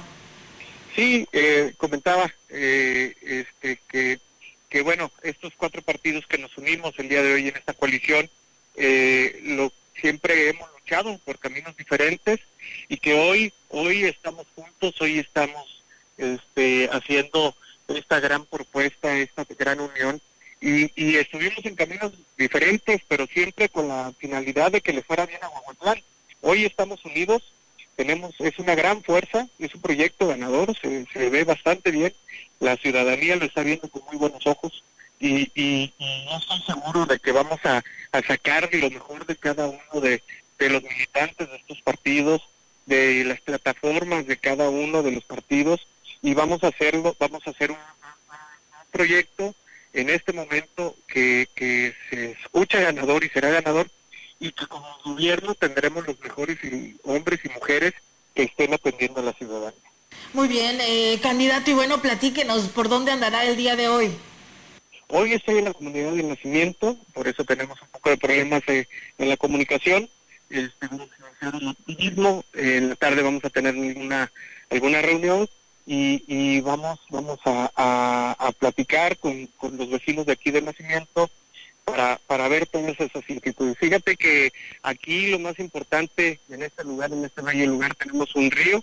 Sí, eh, comentaba eh, este, que, que, bueno, estos cuatro partidos que nos unimos el día de hoy en esta coalición, eh, lo siempre hemos luchado por caminos diferentes y que hoy hoy estamos juntos, hoy estamos este, haciendo esta gran propuesta, esta gran unión y, y estuvimos en caminos diferentes, pero siempre con la finalidad de que le fuera bien a Guaguatlán. Hoy estamos unidos, tenemos es una gran fuerza, es un proyecto ganador, se, ve bastante bien, la ciudadanía lo está viendo con muy buenos ojos y, y, y estoy seguro de que vamos a, a sacar lo mejor de cada uno de, de los militantes de estos partidos, de las plataformas de cada uno de los partidos y vamos a hacerlo, vamos a hacer un, un proyecto en este momento que, que se escucha ganador y será ganador y que como gobierno tendremos los mejores y, hombres y mujeres que estén atendiendo a la ciudadanía. Muy bien, eh, candidato, y bueno, platíquenos por dónde andará el día de hoy. Hoy estoy en la comunidad de nacimiento, por eso tenemos un poco de problemas eh, en la comunicación. Este, activismo. En la tarde vamos a tener alguna, alguna reunión y, y vamos vamos a, platicar con, con los vecinos de aquí de nacimiento para, para ver todas esas inquietudes. Fíjate que aquí lo más importante en este lugar, en este valle lugar, tenemos un río,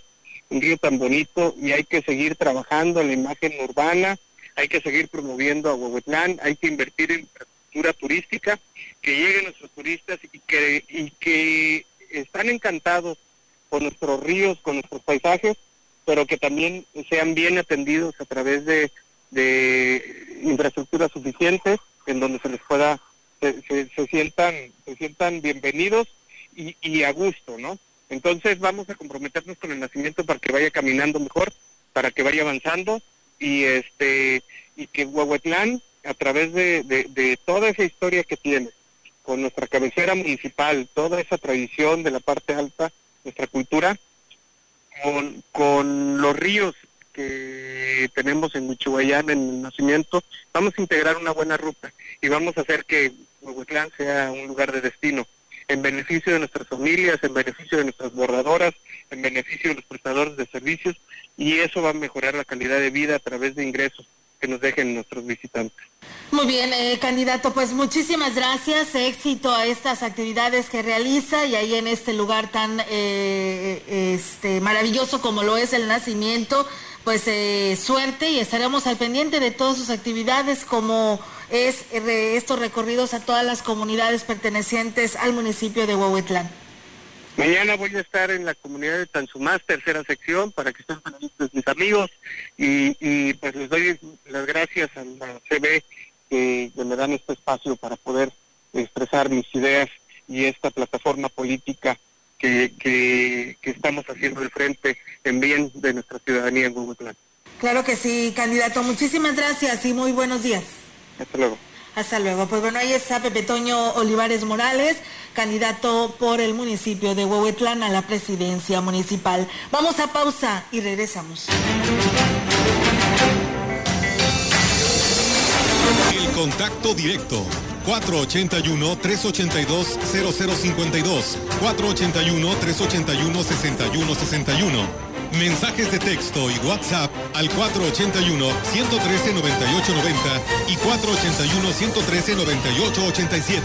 un río tan bonito y hay que seguir trabajando en la imagen urbana, hay que seguir promoviendo a Huehuetlán, hay que invertir en infraestructura turística, que lleguen nuestros turistas y que, y que están encantados con nuestros ríos, con nuestros paisajes, pero que también sean bien atendidos a través de, de infraestructuras suficientes en donde se les pueda, se, se, sientan, se sientan bienvenidos y, y a gusto, ¿no? Entonces vamos a comprometernos con el nacimiento para que vaya caminando mejor, para que vaya avanzando y este y que Huehuetlán a través de, de, toda esa historia que tiene con nuestra cabecera municipal, toda esa tradición de la parte alta, nuestra cultura, con, los ríos que tenemos en Michoacán en el nacimiento, vamos a integrar una buena ruta y vamos a hacer que Huehuetlán sea un lugar de destino en beneficio de nuestras familias, en beneficio de nuestras bordadoras, en beneficio de los prestadores de servicios y eso va a mejorar la calidad de vida a través de ingresos que nos dejen nuestros visitantes. Muy bien, eh, candidato, pues muchísimas gracias, éxito a estas actividades que realiza y ahí en este lugar tan eh, este, maravilloso como lo es el nacimiento, pues eh, suerte y estaremos al pendiente de todas sus actividades como es eh, estos recorridos a todas las comunidades pertenecientes al municipio de Huehuetlán. Mañana voy a estar en la comunidad de Tanzumás, tercera sección, para que estén pendientes mis amigos y, y, pues les doy las gracias a la CB que, que me dan este espacio para poder expresar mis ideas y esta plataforma política que, que, que estamos haciendo el frente en bien de nuestra ciudadanía en Huehuetlán. Claro que sí, candidato. Muchísimas gracias y muy buenos días. Hasta luego. Hasta luego. Pues bueno, ahí está Pepe Toño Olivares Morales, candidato por el municipio de Huehuetlán a la presidencia municipal. Vamos a pausa y regresamos. El contacto directo. 481-382-0052, 481-381-6161. Mensajes de texto y WhatsApp al 481-113-9890 y 481-113-9887.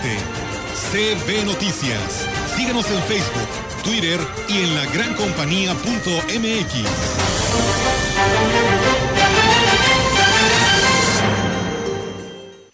CB Noticias. Síguenos en Facebook, Twitter y en lagrancompañía.mx.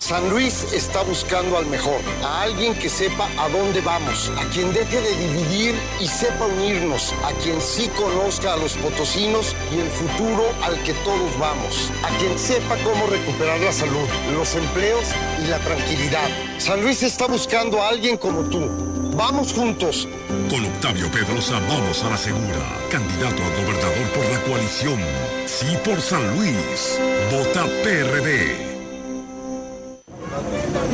San Luis está buscando al mejor, a alguien que sepa a dónde vamos, a quien deje de dividir y sepa unirnos, a quien sí conozca a los potosinos y el futuro al que todos vamos, a quien sepa cómo recuperar la salud, los empleos y la tranquilidad. San Luis está buscando a alguien como tú. Vamos juntos. Con Octavio Pedrosa vamos a la segura. Candidato a gobernador por la coalición. Sí por San Luis. Vota PRD.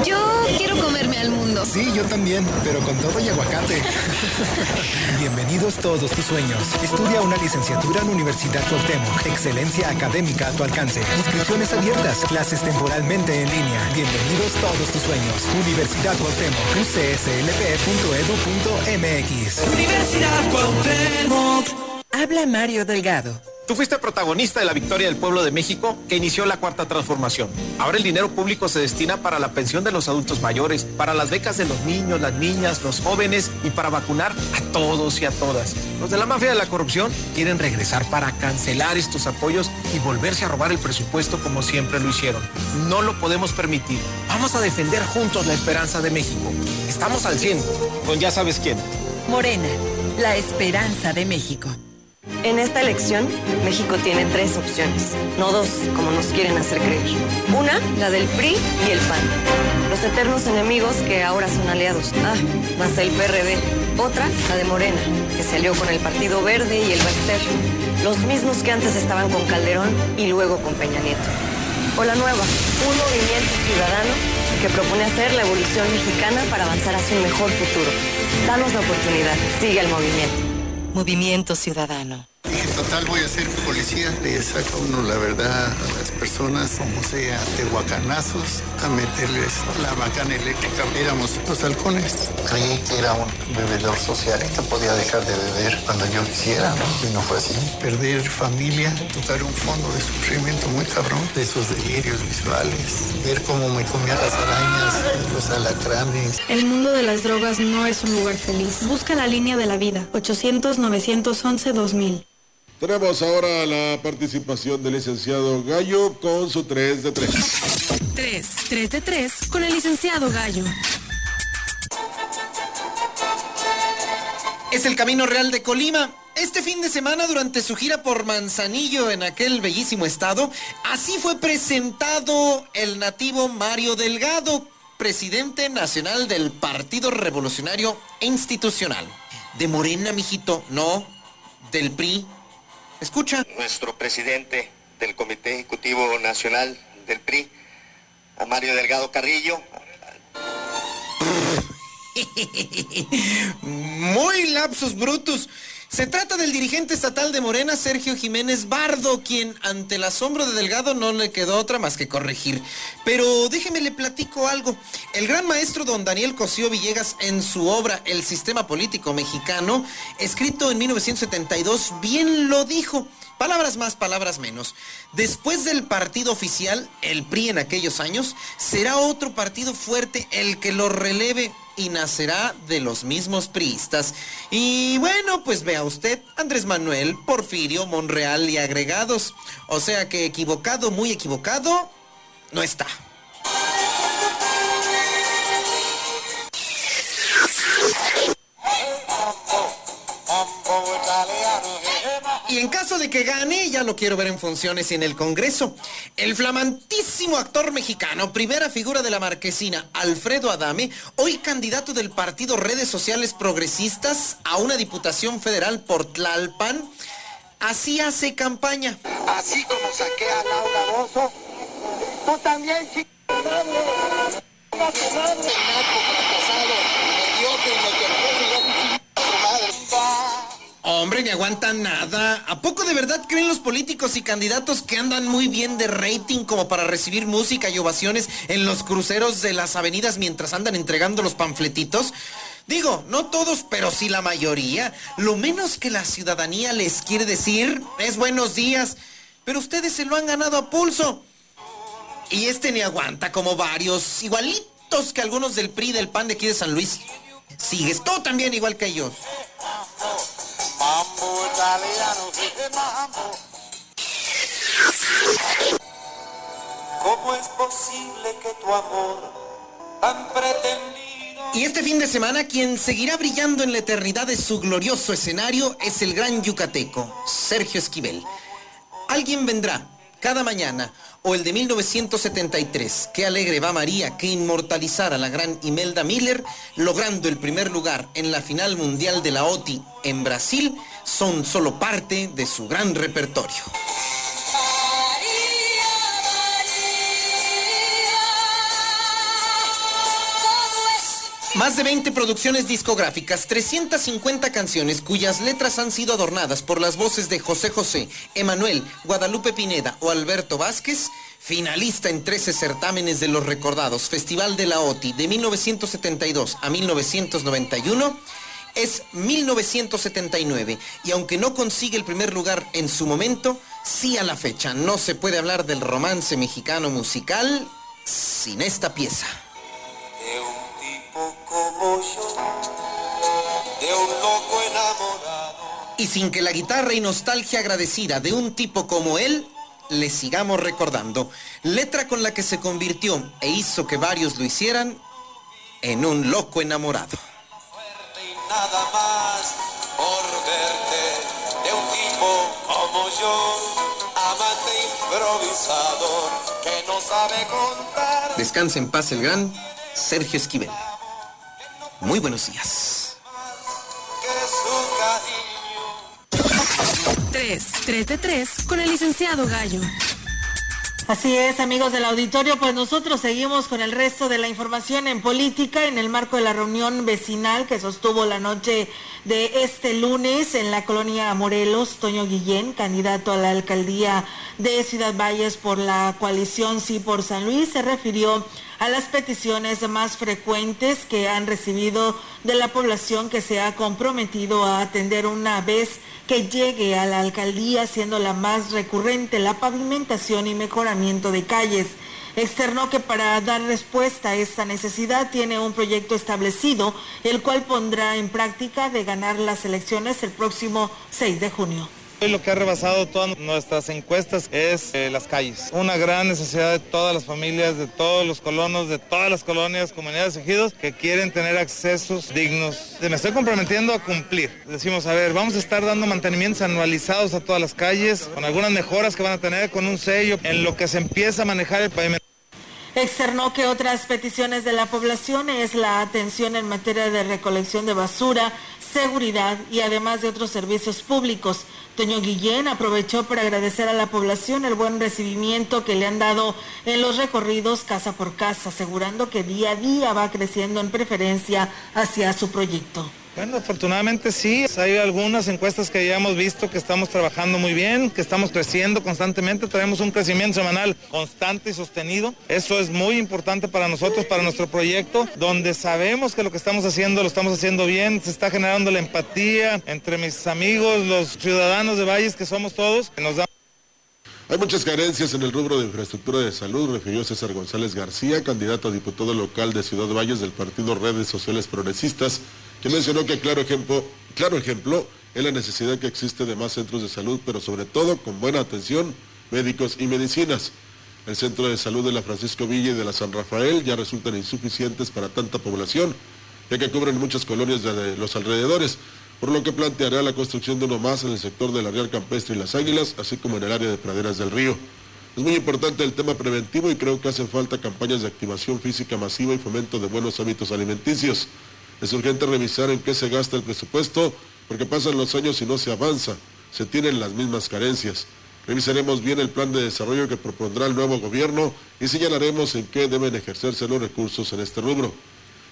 Yo quiero comerme al mundo. Sí, yo también, pero con todo y aguacate. Bienvenidos todos tus sueños. Estudia una licenciatura en Universidad Cuauhtémoc. Excelencia académica a tu alcance. Inscripciones abiertas. Clases temporalmente en línea. Bienvenidos todos tus sueños. Universidad Cuauhtémoc. ucslp.edu.mx. Universidad Cuauhtémoc. Habla Mario Delgado. Tú fuiste protagonista de la victoria del pueblo de México que inició la cuarta transformación. Ahora el dinero público se destina para la pensión de los adultos mayores, para las becas de los niños, las niñas, los jóvenes y para vacunar a todos y a todas. Los de la mafia de la corrupción quieren regresar para cancelar estos apoyos y volverse a robar el presupuesto como siempre lo hicieron. No lo podemos permitir. Vamos a defender juntos la esperanza de México. Estamos al 100 con ya sabes quién. Morena, la esperanza de México. En esta elección, México tiene tres opciones, no dos, como nos quieren hacer creer. Una, la del PRI y el PAN, los eternos enemigos que ahora son aliados. Ah, más el PRD. Otra, la de Morena, que se alió con el Partido Verde y el Baster, los mismos que antes estaban con Calderón y luego con Peña Nieto. O la nueva, un movimiento ciudadano que propone hacer la evolución mexicana para avanzar hacia un mejor futuro. Danos la oportunidad, sigue el movimiento. Movimiento Ciudadano. Total, voy a ser policía. Le saca uno la verdad a las personas, como sea, de guacanazos, a meterles la macana eléctrica. Éramos los halcones. Creí que era un bebedor social y que podía dejar de beber cuando yo quisiera, ¿no? Y no fue así. Perder familia, tocar un fondo de sufrimiento muy cabrón, de esos delirios visuales, ver cómo me comía las arañas, los alacranes. El mundo de las drogas no es un lugar feliz. Busca la línea de la vida. 800-911-2000. Tenemos ahora la participación del licenciado Gallo con su 3 de 3. 3, 3 de 3 con el licenciado Gallo. Es el Camino Real de Colima. Este fin de semana, durante su gira por Manzanillo en aquel bellísimo estado, así fue presentado el nativo Mario Delgado, presidente nacional del Partido Revolucionario Institucional. De Morena, mijito, no, del PRI. Escucha. Nuestro presidente del Comité Ejecutivo Nacional del PRI, a Mario Delgado Carrillo. Muy lapsus brutus. Se trata del dirigente estatal de Morena, Sergio Jiménez Bardo, quien ante el asombro de Delgado no le quedó otra más que corregir. Pero déjeme le platico algo. El gran maestro don Daniel Cosío Villegas en su obra El Sistema Político Mexicano, escrito en 1972, bien lo dijo. Palabras más, palabras menos. Después del partido oficial, el PRI en aquellos años, será otro partido fuerte el que lo releve y nacerá de los mismos priistas. Y bueno, pues vea usted, Andrés Manuel, Porfirio, Monreal y agregados. O sea que equivocado, muy equivocado, no está. Y en caso de que gane, ya lo quiero ver en funciones en el Congreso. El flamantísimo actor mexicano, primera figura de la marquesina, Alfredo Adame, hoy candidato del partido Redes Sociales Progresistas a una diputación federal por Tlalpan, así hace campaña. Así como saqué a Laura Bozo, tú también, chico. Hombre, ni aguantan nada. ¿A poco de verdad creen los políticos y candidatos que andan muy bien de rating como para recibir música y ovaciones en los cruceros de las avenidas mientras andan entregando los panfletitos? Digo, no todos, pero sí la mayoría. Lo menos que la ciudadanía les quiere decir es buenos días. Pero ustedes se lo han ganado a pulso. Y este ni aguanta como varios, igualitos que algunos del PRI del PAN de aquí de San Luis. Sigues tú también igual que ellos. Italiano. ¿Cómo es posible que tu amor tan pretendido Y este fin de semana quien seguirá brillando en la eternidad de su glorioso escenario es el gran yucateco, Sergio Esquivel. Alguien vendrá cada mañana, o el de 1973, Qué alegre va María, que inmortalizara a la gran Imelda Miller, logrando el primer lugar en la final mundial de la OTI en Brasil, son solo parte de su gran repertorio. Más de 20 producciones discográficas, 350 canciones cuyas letras han sido adornadas por las voces de José José, Emanuel, Guadalupe Pineda o Alberto Vázquez, finalista en 13 certámenes de los recordados Festival de la OTI de 1972 a 1991, es 1979 y aunque no consigue el primer lugar en su momento, sí a la fecha no se puede hablar del romance mexicano musical sin esta pieza. De un tipo como yo, de un loco enamorado. Y sin que la guitarra y nostalgia agradecida de un tipo como él le sigamos recordando. Letra con la que se convirtió e hizo que varios lo hicieran en un loco enamorado. nada más por verte de un tipo como yo, amante improvisador que no sabe contar. Descansa en paz el gran Sergio Esquivel. Muy buenos días. 3, 3 de 3 con el licenciado Gallo. Así es, amigos del auditorio, pues nosotros seguimos con el resto de la información en política en el marco de la reunión vecinal que sostuvo la noche de este lunes en la colonia Morelos. Toño Guillén, candidato a la alcaldía de Ciudad Valles por la coalición Sí por San Luis, se refirió a las peticiones más frecuentes que han recibido de la población que se ha comprometido a atender una vez que llegue a la alcaldía, siendo la más recurrente la pavimentación y mejoramiento de calles. Externó que para dar respuesta a esta necesidad tiene un proyecto establecido, el cual pondrá en práctica de ganar las elecciones el próximo 6 de junio. Lo que ha rebasado todas nuestras encuestas es eh, las calles. Una gran necesidad de todas las familias, de todos los colonos, de todas las colonias, comunidades ejidos que quieren tener accesos dignos. Me estoy comprometiendo a cumplir. Decimos, a ver, vamos a estar dando mantenimientos anualizados a todas las calles, con algunas mejoras que van a tener, con un sello, en lo que se empieza a manejar el pavimento. Externó que otras peticiones de la población es la atención en materia de recolección de basura, seguridad y además de otros servicios públicos. Toño Guillén aprovechó para agradecer a la población el buen recibimiento que le han dado en los recorridos casa por casa, asegurando que día a día va creciendo en preferencia hacia su proyecto. Bueno, afortunadamente sí, hay algunas encuestas que ya hemos visto que estamos trabajando muy bien, que estamos creciendo constantemente, tenemos un crecimiento semanal constante y sostenido. Eso es muy importante para nosotros, para nuestro proyecto, donde sabemos que lo que estamos haciendo lo estamos haciendo bien, se está generando la empatía entre mis amigos, los ciudadanos de Valles, que somos todos, Hay muchas carencias en el rubro de infraestructura de salud, refirió César González García, candidato a diputado local de Ciudad Valles del partido Redes Sociales Progresistas, que mencionó que claro ejemplo, claro ejemplo es la necesidad que existe de más centros de salud, pero sobre todo con buena atención, médicos y medicinas. El centro de salud de la Francisco Villa y de la San Rafael ya resultan insuficientes para tanta población, ya que cubren muchas colonias de los alrededores, por lo que planteará la construcción de uno más en el sector del Real Campestre y las Águilas, así como en el área de praderas del río. Es muy importante el tema preventivo y creo que hacen falta campañas de activación física masiva y fomento de buenos hábitos alimenticios. Es urgente revisar en qué se gasta el presupuesto, porque pasan los años y no se avanza. Se tienen las mismas carencias. Revisaremos bien el plan de desarrollo que propondrá el nuevo gobierno y señalaremos en qué deben ejercerse los recursos en este rubro.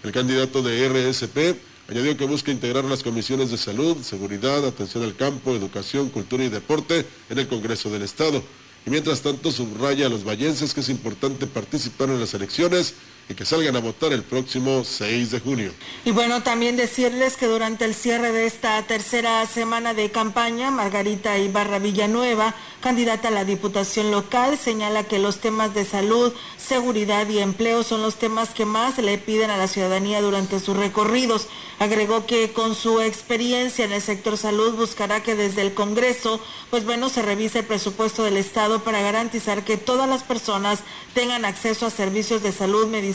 El candidato de RSP añadió que busca integrar las comisiones de salud, seguridad, atención al campo, educación, cultura y deporte en el Congreso del Estado. Y mientras tanto subraya a los vallenses que es importante participar en las elecciones y que salgan a votar el próximo 6 de junio. Y bueno, también decirles que durante el cierre de esta tercera semana de campaña, Margarita Ibarra Villanueva, candidata a la Diputación local, señala que los temas de salud, seguridad y empleo son los temas que más le piden a la ciudadanía durante sus recorridos. Agregó que con su experiencia en el sector salud buscará que desde el Congreso, pues bueno, se revise el presupuesto del Estado para garantizar que todas las personas tengan acceso a servicios de salud, medicina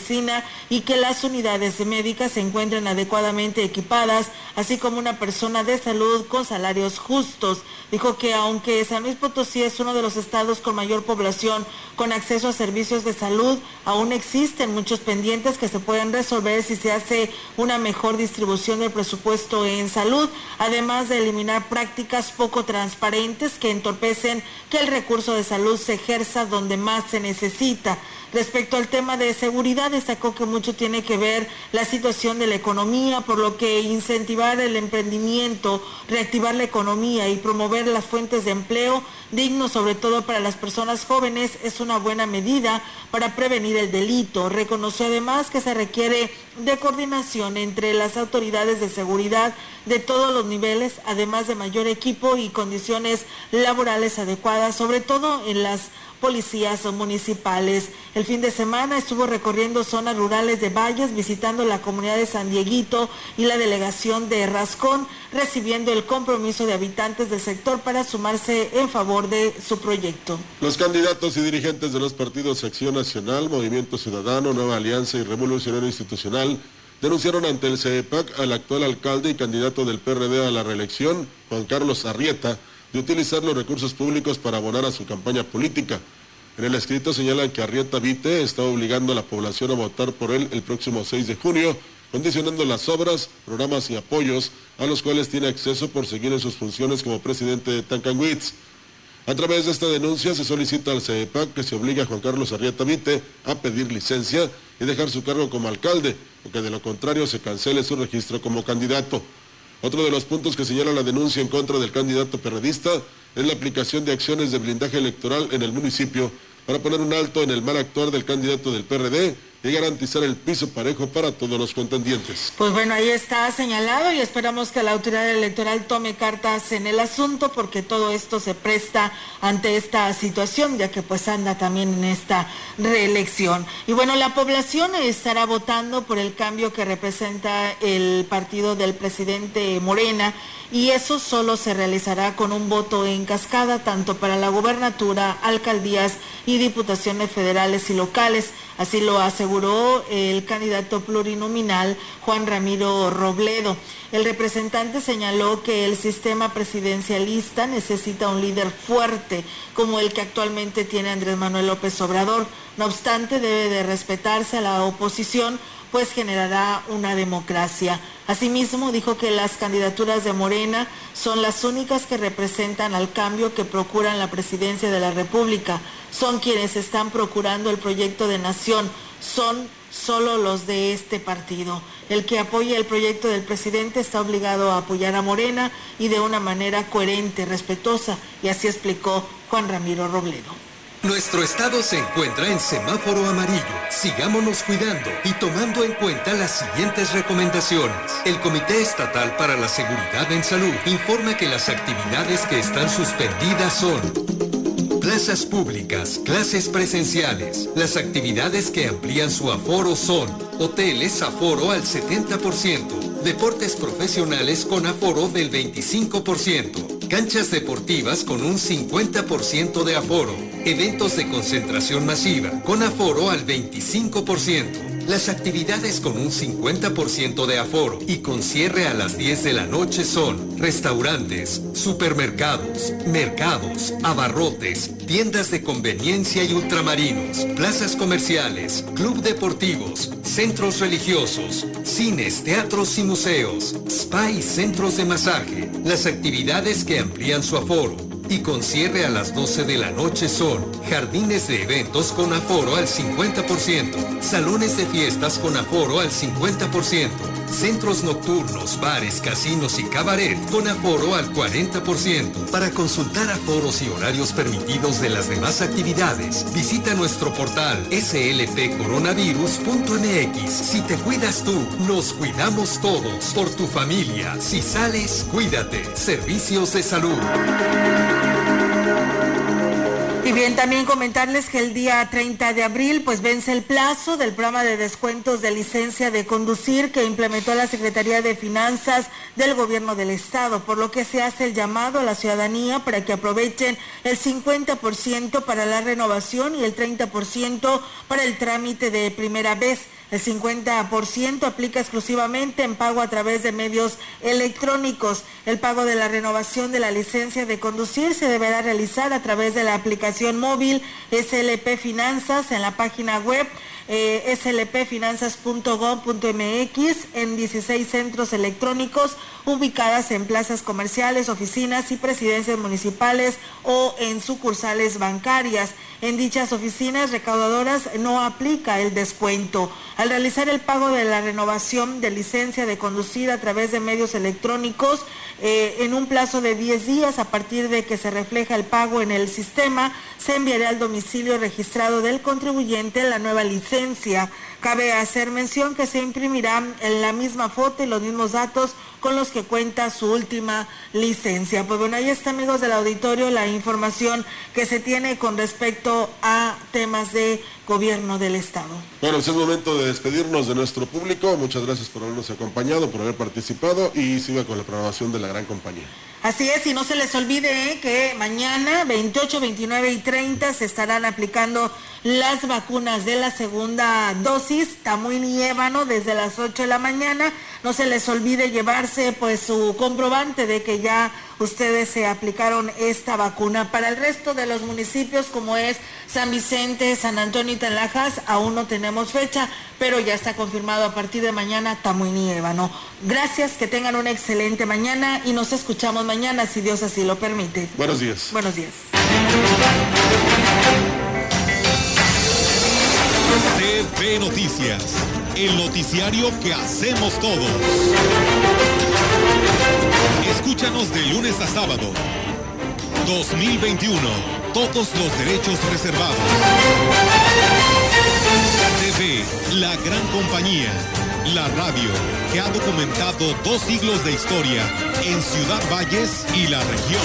y que las unidades médicas se encuentren adecuadamente equipadas, así como una persona de salud con salarios justos. Dijo que aunque San Luis Potosí es uno de los estados con mayor población con acceso a servicios de salud, aún existen muchos pendientes que se pueden resolver si se hace una mejor distribución del presupuesto en salud, además de eliminar prácticas poco transparentes que entorpecen que el recurso de salud se ejerza donde más se necesita. Respecto al tema de seguridad, destacó que mucho tiene que ver la situación de la economía, por lo que incentivar el emprendimiento, reactivar la economía y promover las fuentes de empleo digno sobre todo para las personas jóvenes es una buena medida para prevenir el delito. Reconoció además que se requiere de coordinación entre las autoridades de seguridad de todos los niveles, además de mayor equipo y condiciones laborales adecuadas, sobre todo en las policías municipales. El fin de semana estuvo recorriendo zonas rurales de Valles, visitando la comunidad de San Dieguito y la delegación de Rascón, recibiendo el compromiso de habitantes del sector para sumarse en favor de su proyecto. Los candidatos y dirigentes de los partidos Acción Nacional, Movimiento Ciudadano, Nueva Alianza y Revolucionario Institucional denunciaron ante el CEPAC al actual alcalde y candidato del PRD a la reelección, Juan Carlos Arrieta, de utilizar los recursos públicos para abonar a su campaña política. En el escrito señalan que Arrieta Vite está obligando a la población a votar por él el próximo 6 de junio, condicionando las obras, programas y apoyos a los cuales tiene acceso por seguir en sus funciones como presidente de Tancanwitz. A través de esta denuncia se solicita al CEPAC que se obligue a Juan Carlos Arrieta Vite a pedir licencia y dejar su cargo como alcalde, porque de lo contrario se cancele su registro como candidato. Otro de los puntos que señala la denuncia en contra del candidato perredista es la aplicación de acciones de blindaje electoral en el municipio para poner un alto en el mal actuar del candidato del PRD y garantizar el piso parejo para todos los contendientes. Pues bueno, ahí está señalado y esperamos que la autoridad electoral tome cartas en el asunto porque todo esto se presta ante esta situación, ya que pues anda también en esta reelección. Y bueno, la población estará votando por el cambio que representa el partido del presidente Morena y eso solo se realizará con un voto en cascada tanto para la gubernatura, alcaldías y diputaciones federales y locales. Así lo aseguró el candidato plurinominal Juan Ramiro Robledo. El representante señaló que el sistema presidencialista necesita un líder fuerte como el que actualmente tiene Andrés Manuel López Obrador. No obstante, debe de respetarse a la oposición pues generará una democracia. Asimismo, dijo que las candidaturas de Morena son las únicas que representan al cambio que procuran la presidencia de la República. Son quienes están procurando el proyecto de nación. Son solo los de este partido. El que apoya el proyecto del presidente está obligado a apoyar a Morena y de una manera coherente, respetuosa, y así explicó Juan Ramiro Robledo. Nuestro estado se encuentra en semáforo amarillo. Sigámonos cuidando y tomando en cuenta las siguientes recomendaciones. El Comité Estatal para la Seguridad en Salud informa que las actividades que están suspendidas son plazas públicas, clases presenciales. Las actividades que amplían su aforo son hoteles aforo al 70%, deportes profesionales con aforo del 25%, canchas deportivas con un 50% de aforo, eventos de concentración masiva con aforo al 25%. Las actividades con un 50% de aforo y con cierre a las 10 de la noche son restaurantes, supermercados, mercados, abarrotes, tiendas de conveniencia y ultramarinos, plazas comerciales, club deportivos, centros religiosos, cines, teatros y museos, spa y centros de masaje. Las actividades que amplían su aforo y con cierre a las 12 de la noche son jardines de eventos con aforo al 50%, salones de fiestas con aforo al 50%, Centros nocturnos, bares, casinos y cabaret con aforo al 40%. Para consultar aforos y horarios permitidos de las demás actividades, visita nuestro portal slpcoronavirus.mx. Si te cuidas tú, nos cuidamos todos. Por tu familia. Si sales, cuídate. Servicios de salud. Y bien, también comentarles que el día 30 de abril pues vence el plazo del programa de descuentos de licencia de conducir que implementó la Secretaría de Finanzas del Gobierno del Estado, por lo que se hace el llamado a la ciudadanía para que aprovechen el 50% para la renovación y el 30% para el trámite de primera vez. El 50% aplica exclusivamente en pago a través de medios electrónicos. El pago de la renovación de la licencia de conducir se deberá realizar a través de la aplicación móvil SLP Finanzas en la página web eh, slpfinanzas.gov.mx en 16 centros electrónicos ubicadas en plazas comerciales, oficinas y presidencias municipales o en sucursales bancarias. En dichas oficinas recaudadoras no aplica el descuento. Al realizar el pago de la renovación de licencia de conducir a través de medios electrónicos eh, en un plazo de 10 días a partir de que se refleja el pago en el sistema, se enviará al domicilio registrado del contribuyente la nueva licencia. Cabe hacer mención que se imprimirá en la misma foto y los mismos datos con los que cuenta su última licencia. Pues bueno, ahí está amigos del auditorio la información que se tiene con respecto a temas de gobierno del Estado. Bueno, es el momento de despedirnos de nuestro público. Muchas gracias por habernos acompañado, por haber participado y siga con la programación de la gran compañía. Así es, y no se les olvide eh, que mañana 28, 29 y 30 se estarán aplicando las vacunas de la segunda dosis, Tamuín y Ébano, desde las 8 de la mañana. No se les olvide llevarse pues su comprobante de que ya ustedes se aplicaron esta vacuna. Para el resto de los municipios como es San Vicente, San Antonio y Talajas, aún no tenemos fecha, pero ya está confirmado a partir de mañana Tamuín y Ébano. Gracias, que tengan una excelente mañana y nos escuchamos mañana si Dios así lo permite. Buenos días. Buenos días. CB Noticias, el noticiario que hacemos todos. Escúchanos de lunes a sábado. 2021, todos los derechos reservados. TV, la gran compañía, la radio que ha documentado dos siglos de historia en Ciudad Valles y la región.